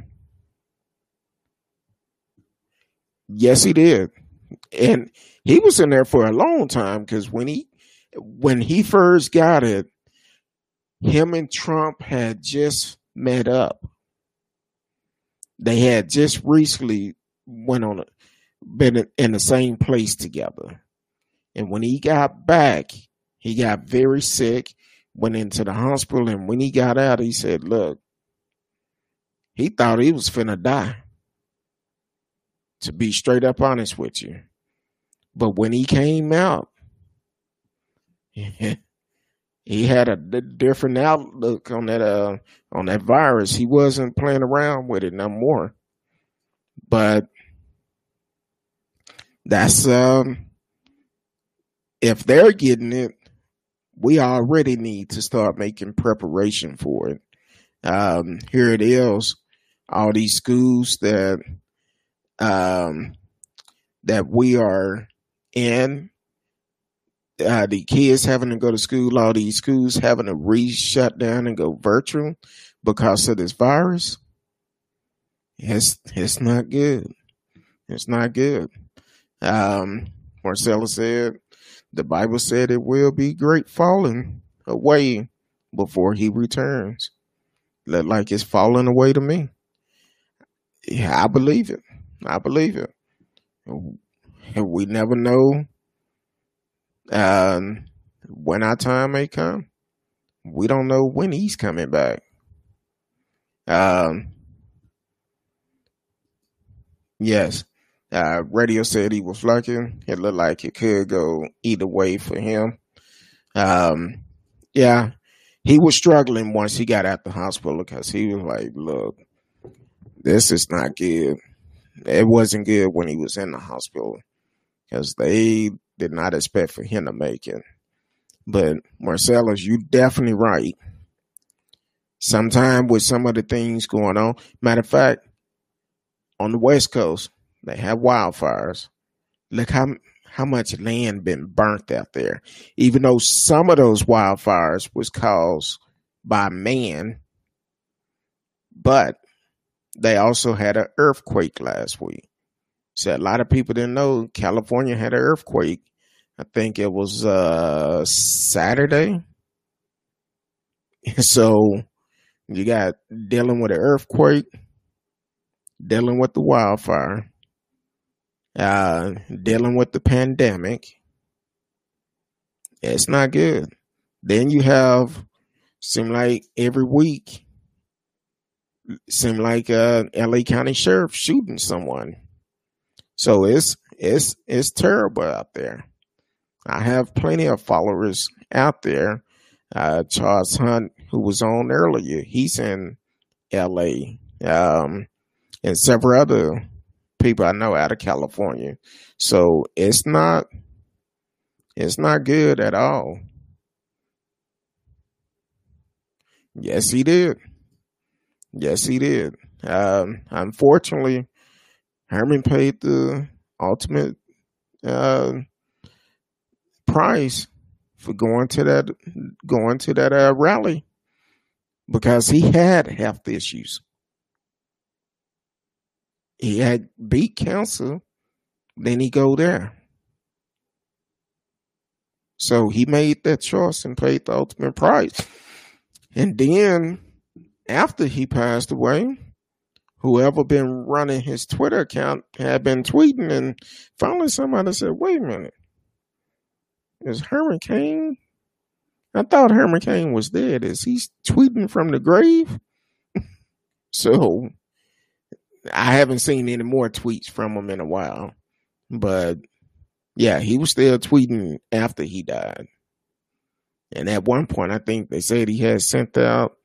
yes, he did. And he was in there for a long time because when he when he first got it, him and Trump had just met up. They had just recently went on a, been in the same place together. And when he got back, he got very sick, went into the hospital, and when he got out, he said, Look, he thought he was finna die. To be straight up honest with you. But when he came out, <laughs> he had a different outlook on that uh, on that virus. He wasn't playing around with it no more. But that's um if they're getting it, we already need to start making preparation for it. Um, here it is, all these schools that um, that we are in. Uh, the kids having to go to school, all these schools having to re shut down and go virtual because of this virus. It's it's not good. It's not good. Um, Marcella said the Bible said it will be great falling away before he returns. Look like it's falling away to me. Yeah, I believe it. I believe it. We never know um, when our time may come. We don't know when he's coming back. Um, yes, uh, radio said he was flunking. It looked like it could go either way for him. Um, yeah, he was struggling once he got out the hospital because he was like, "Look, this is not good." It wasn't good when he was in the hospital because they did not expect for him to make it. But Marcellus, you definitely right. Sometime with some of the things going on. Matter of fact, on the West Coast, they have wildfires. Look how how much land been burnt out there. Even though some of those wildfires was caused by man, but they also had an earthquake last week. So a lot of people didn't know California had an earthquake. I think it was uh Saturday. <laughs> So you got dealing with an earthquake, dealing with the wildfire, uh, dealing with the pandemic. It's not good. Then you have seem like every week seem like uh LA County Sheriff shooting someone. So it's it's it's terrible out there. I have plenty of followers out there. Uh, Charles Hunt, who was on earlier, he's in LA. Um, and several other people I know out of California. So it's not it's not good at all. Yes, he did. Yes, he did. Um, unfortunately, Herman paid the ultimate uh, price for going to that going to that uh, rally because he had health issues he had beat cancer, then he go there. So he made that choice and paid the ultimate price. And then after he passed away, whoever been running his Twitter account had been tweeting and finally somebody said, wait a minute. Is Herman Cain? I thought Herman Cain was dead. Is he tweeting from the grave? <laughs> so I haven't seen any more tweets from him in a while, but yeah, he was still tweeting after he died. And at one point, I think they said he had sent out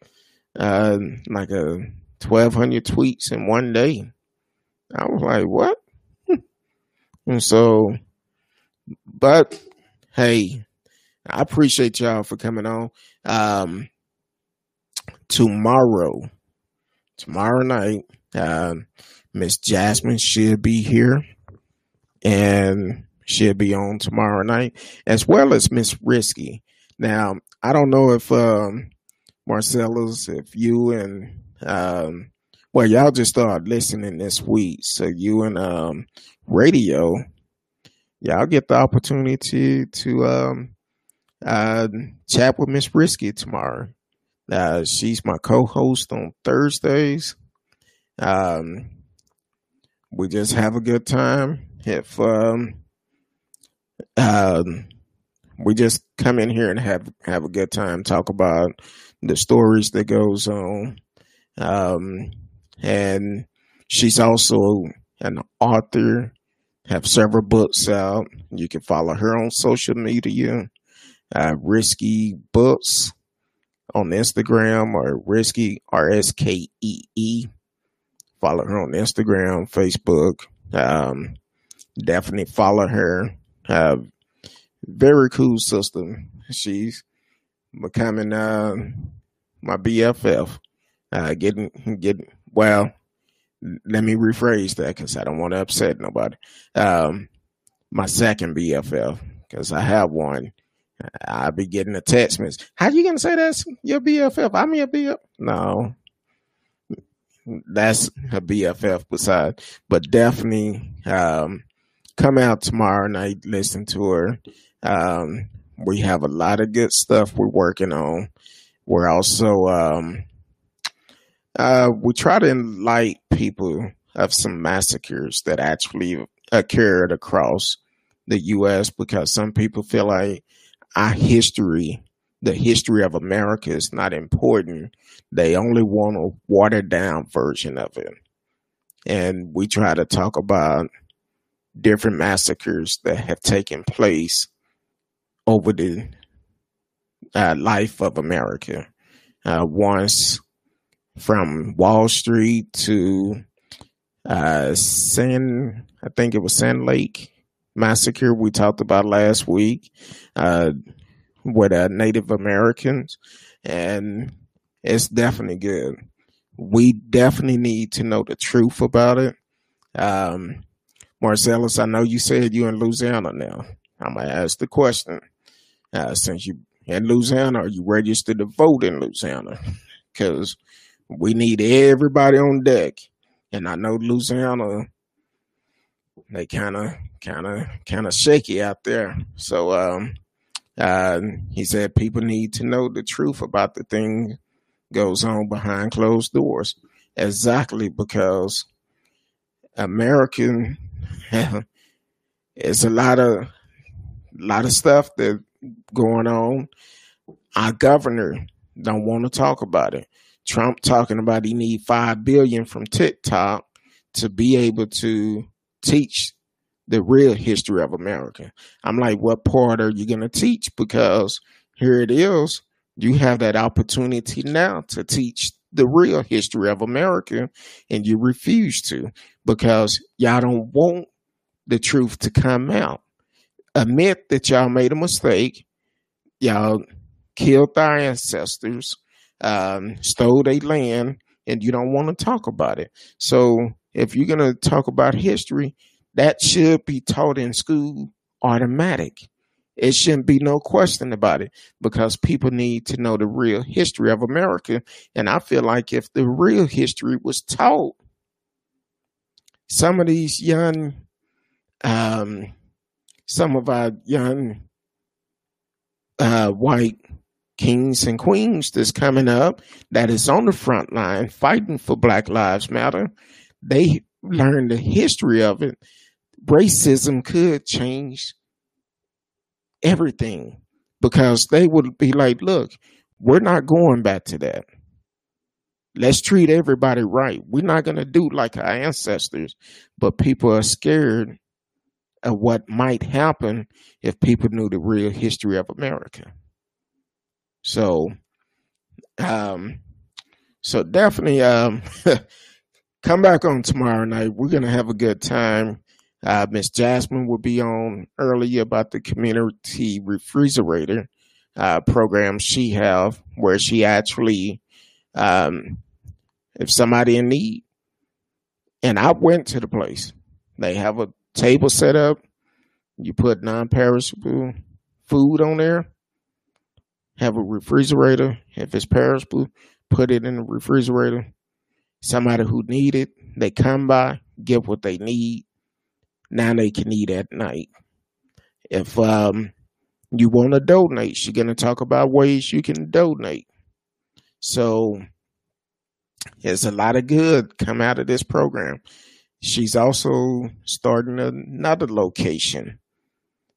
uh, like a twelve hundred tweets in one day. I was like, what? <laughs> and so, but hey, I appreciate y'all for coming on. Um, tomorrow, tomorrow night um, Miss Jasmine should be here and she'll be on tomorrow night, as well as Miss Risky. Now, I don't know if um, Marcellus, if you and um, well, y'all just started listening this week, so you and um, radio, y'all get the opportunity to um, uh, chat with Miss Risky tomorrow. Uh, she's my co-host on Thursdays, um, we just have a good time. If um, um, we just come in here and have have a good time, talk about the stories that goes on. Um, and she's also an author, have several books out. You can follow her on social media, uh, Risky Books on Instagram or Risky R S K E E Follow her on Instagram, Facebook. Um, definitely follow her. Uh, very cool sister. She's becoming uh, my BFF. Uh, getting getting well. Let me rephrase that because I don't want to upset nobody. Um, my second BFF because I have one. I'll be getting a text message. How you gonna say that's your BFF? I'm your BFF. No, that's a BFF beside, but definitely um, come out tomorrow night, listen to her. Um, we have a lot of good stuff we're working on. We're also um, uh, we try to enlighten people of some massacres that actually occurred across the U.S. because some people feel like our history, the history of America, is not important. They only want a watered down version of it, and we try to talk about different massacres that have taken place over the uh, life of America. Uh, once from Wall Street to uh, Sand, I think it was Sand Lake massacre we talked about last week uh, with uh, Native Americans, and it's definitely good. We definitely need to know the truth about it. Um, Marcellus, I know you said you're in Louisiana now. I'm gonna ask the question. Uh, since you in Louisiana, are you registered to vote in Louisiana? Because we need everybody on deck. And I know Louisiana, they kind of, kind of, kind of shaky out there. So um, uh, he said people need to know the truth about the thing goes on behind closed doors. Exactly because American <laughs> it's a lot of lot of stuff that going on. Our governor don't want to talk about it. Trump talking about he need five billion from TikTok to be able to teach the real history of America. I'm like, what part are you going to teach? Because here it is. You have that opportunity now to teach the real history of America, and you refuse to because y'all don't want the truth to come out. Admit that y'all made a mistake. Y'all killed our ancestors, um, stole their land, and you don't want to talk about it. So if you're going to talk about history, that should be taught in school automatic. It shouldn't be no question about it because people need to know the real history of America. And I feel like if the real history was taught, some of these young, um, some of our young uh, white kings and queens that's coming up that is on the front line fighting for Black Lives Matter, they learn the history of it. Racism could change everything because they would be like, look, we're not going back to that. Let's treat everybody right. We're not going to do like our ancestors, but people are scared of what might happen if people knew the real history of America. So, um, so definitely, um, <laughs> come back on tomorrow night. We're going to have a good time. Uh, Miss Jasmine will be on early about the community refrigerator uh, program she have, where she actually, um, if somebody in need, and I went to the place. They have a table set up. You put non-perishable food on there. Have a refrigerator. If it's perishable, put it in the refrigerator. Somebody who need it, they come by, get what they need, now they can eat at night. If um, you want to donate, she's going to talk about ways you can donate. So there's a lot of good come out of this program. She's also starting another location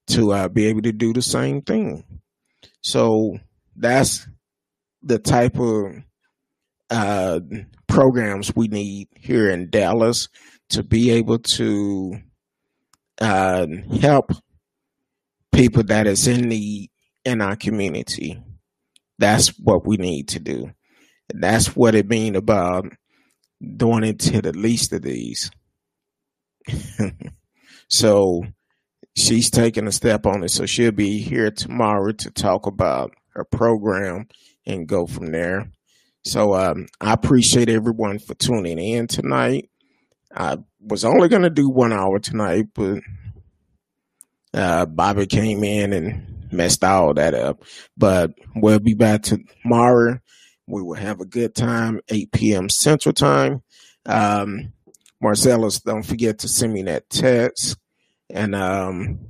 to uh, be able to do the same thing. So that's the type of uh, programs we need here in Dallas to be able to uh, help people that is in need in our community. That's what we need to do. That's what it means about doing it to the least of these. <laughs> so she's taking a step on it. So she'll be here tomorrow to talk about her program and go from there. So um, I appreciate everyone for tuning in tonight. I was only going to do one hour tonight, but uh, Bobby came in and messed all that up. But we'll be back tomorrow. We will have a good time, 8 p.m. Central Time. Um, Marcellus, don't forget to send me that text. And um,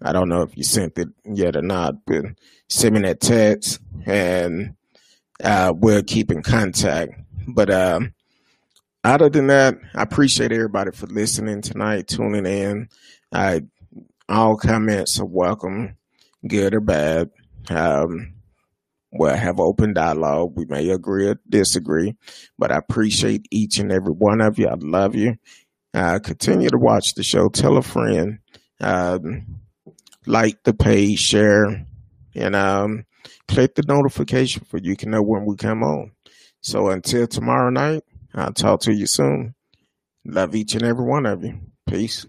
I don't know if you sent it yet or not, but send me that text and uh, we'll keep in contact. But um, other than that, I appreciate everybody for listening tonight, tuning in. I, all comments are welcome, good or bad. Um, we'll have open dialogue. We may agree or disagree, but I appreciate each and every one of you. I love you. Uh, continue to watch the show. Tell a friend. Um, like the page, share, and um, click the notification for you can know when we come on. So until tomorrow night, I'll talk to you soon. Love each and every one of you. Peace.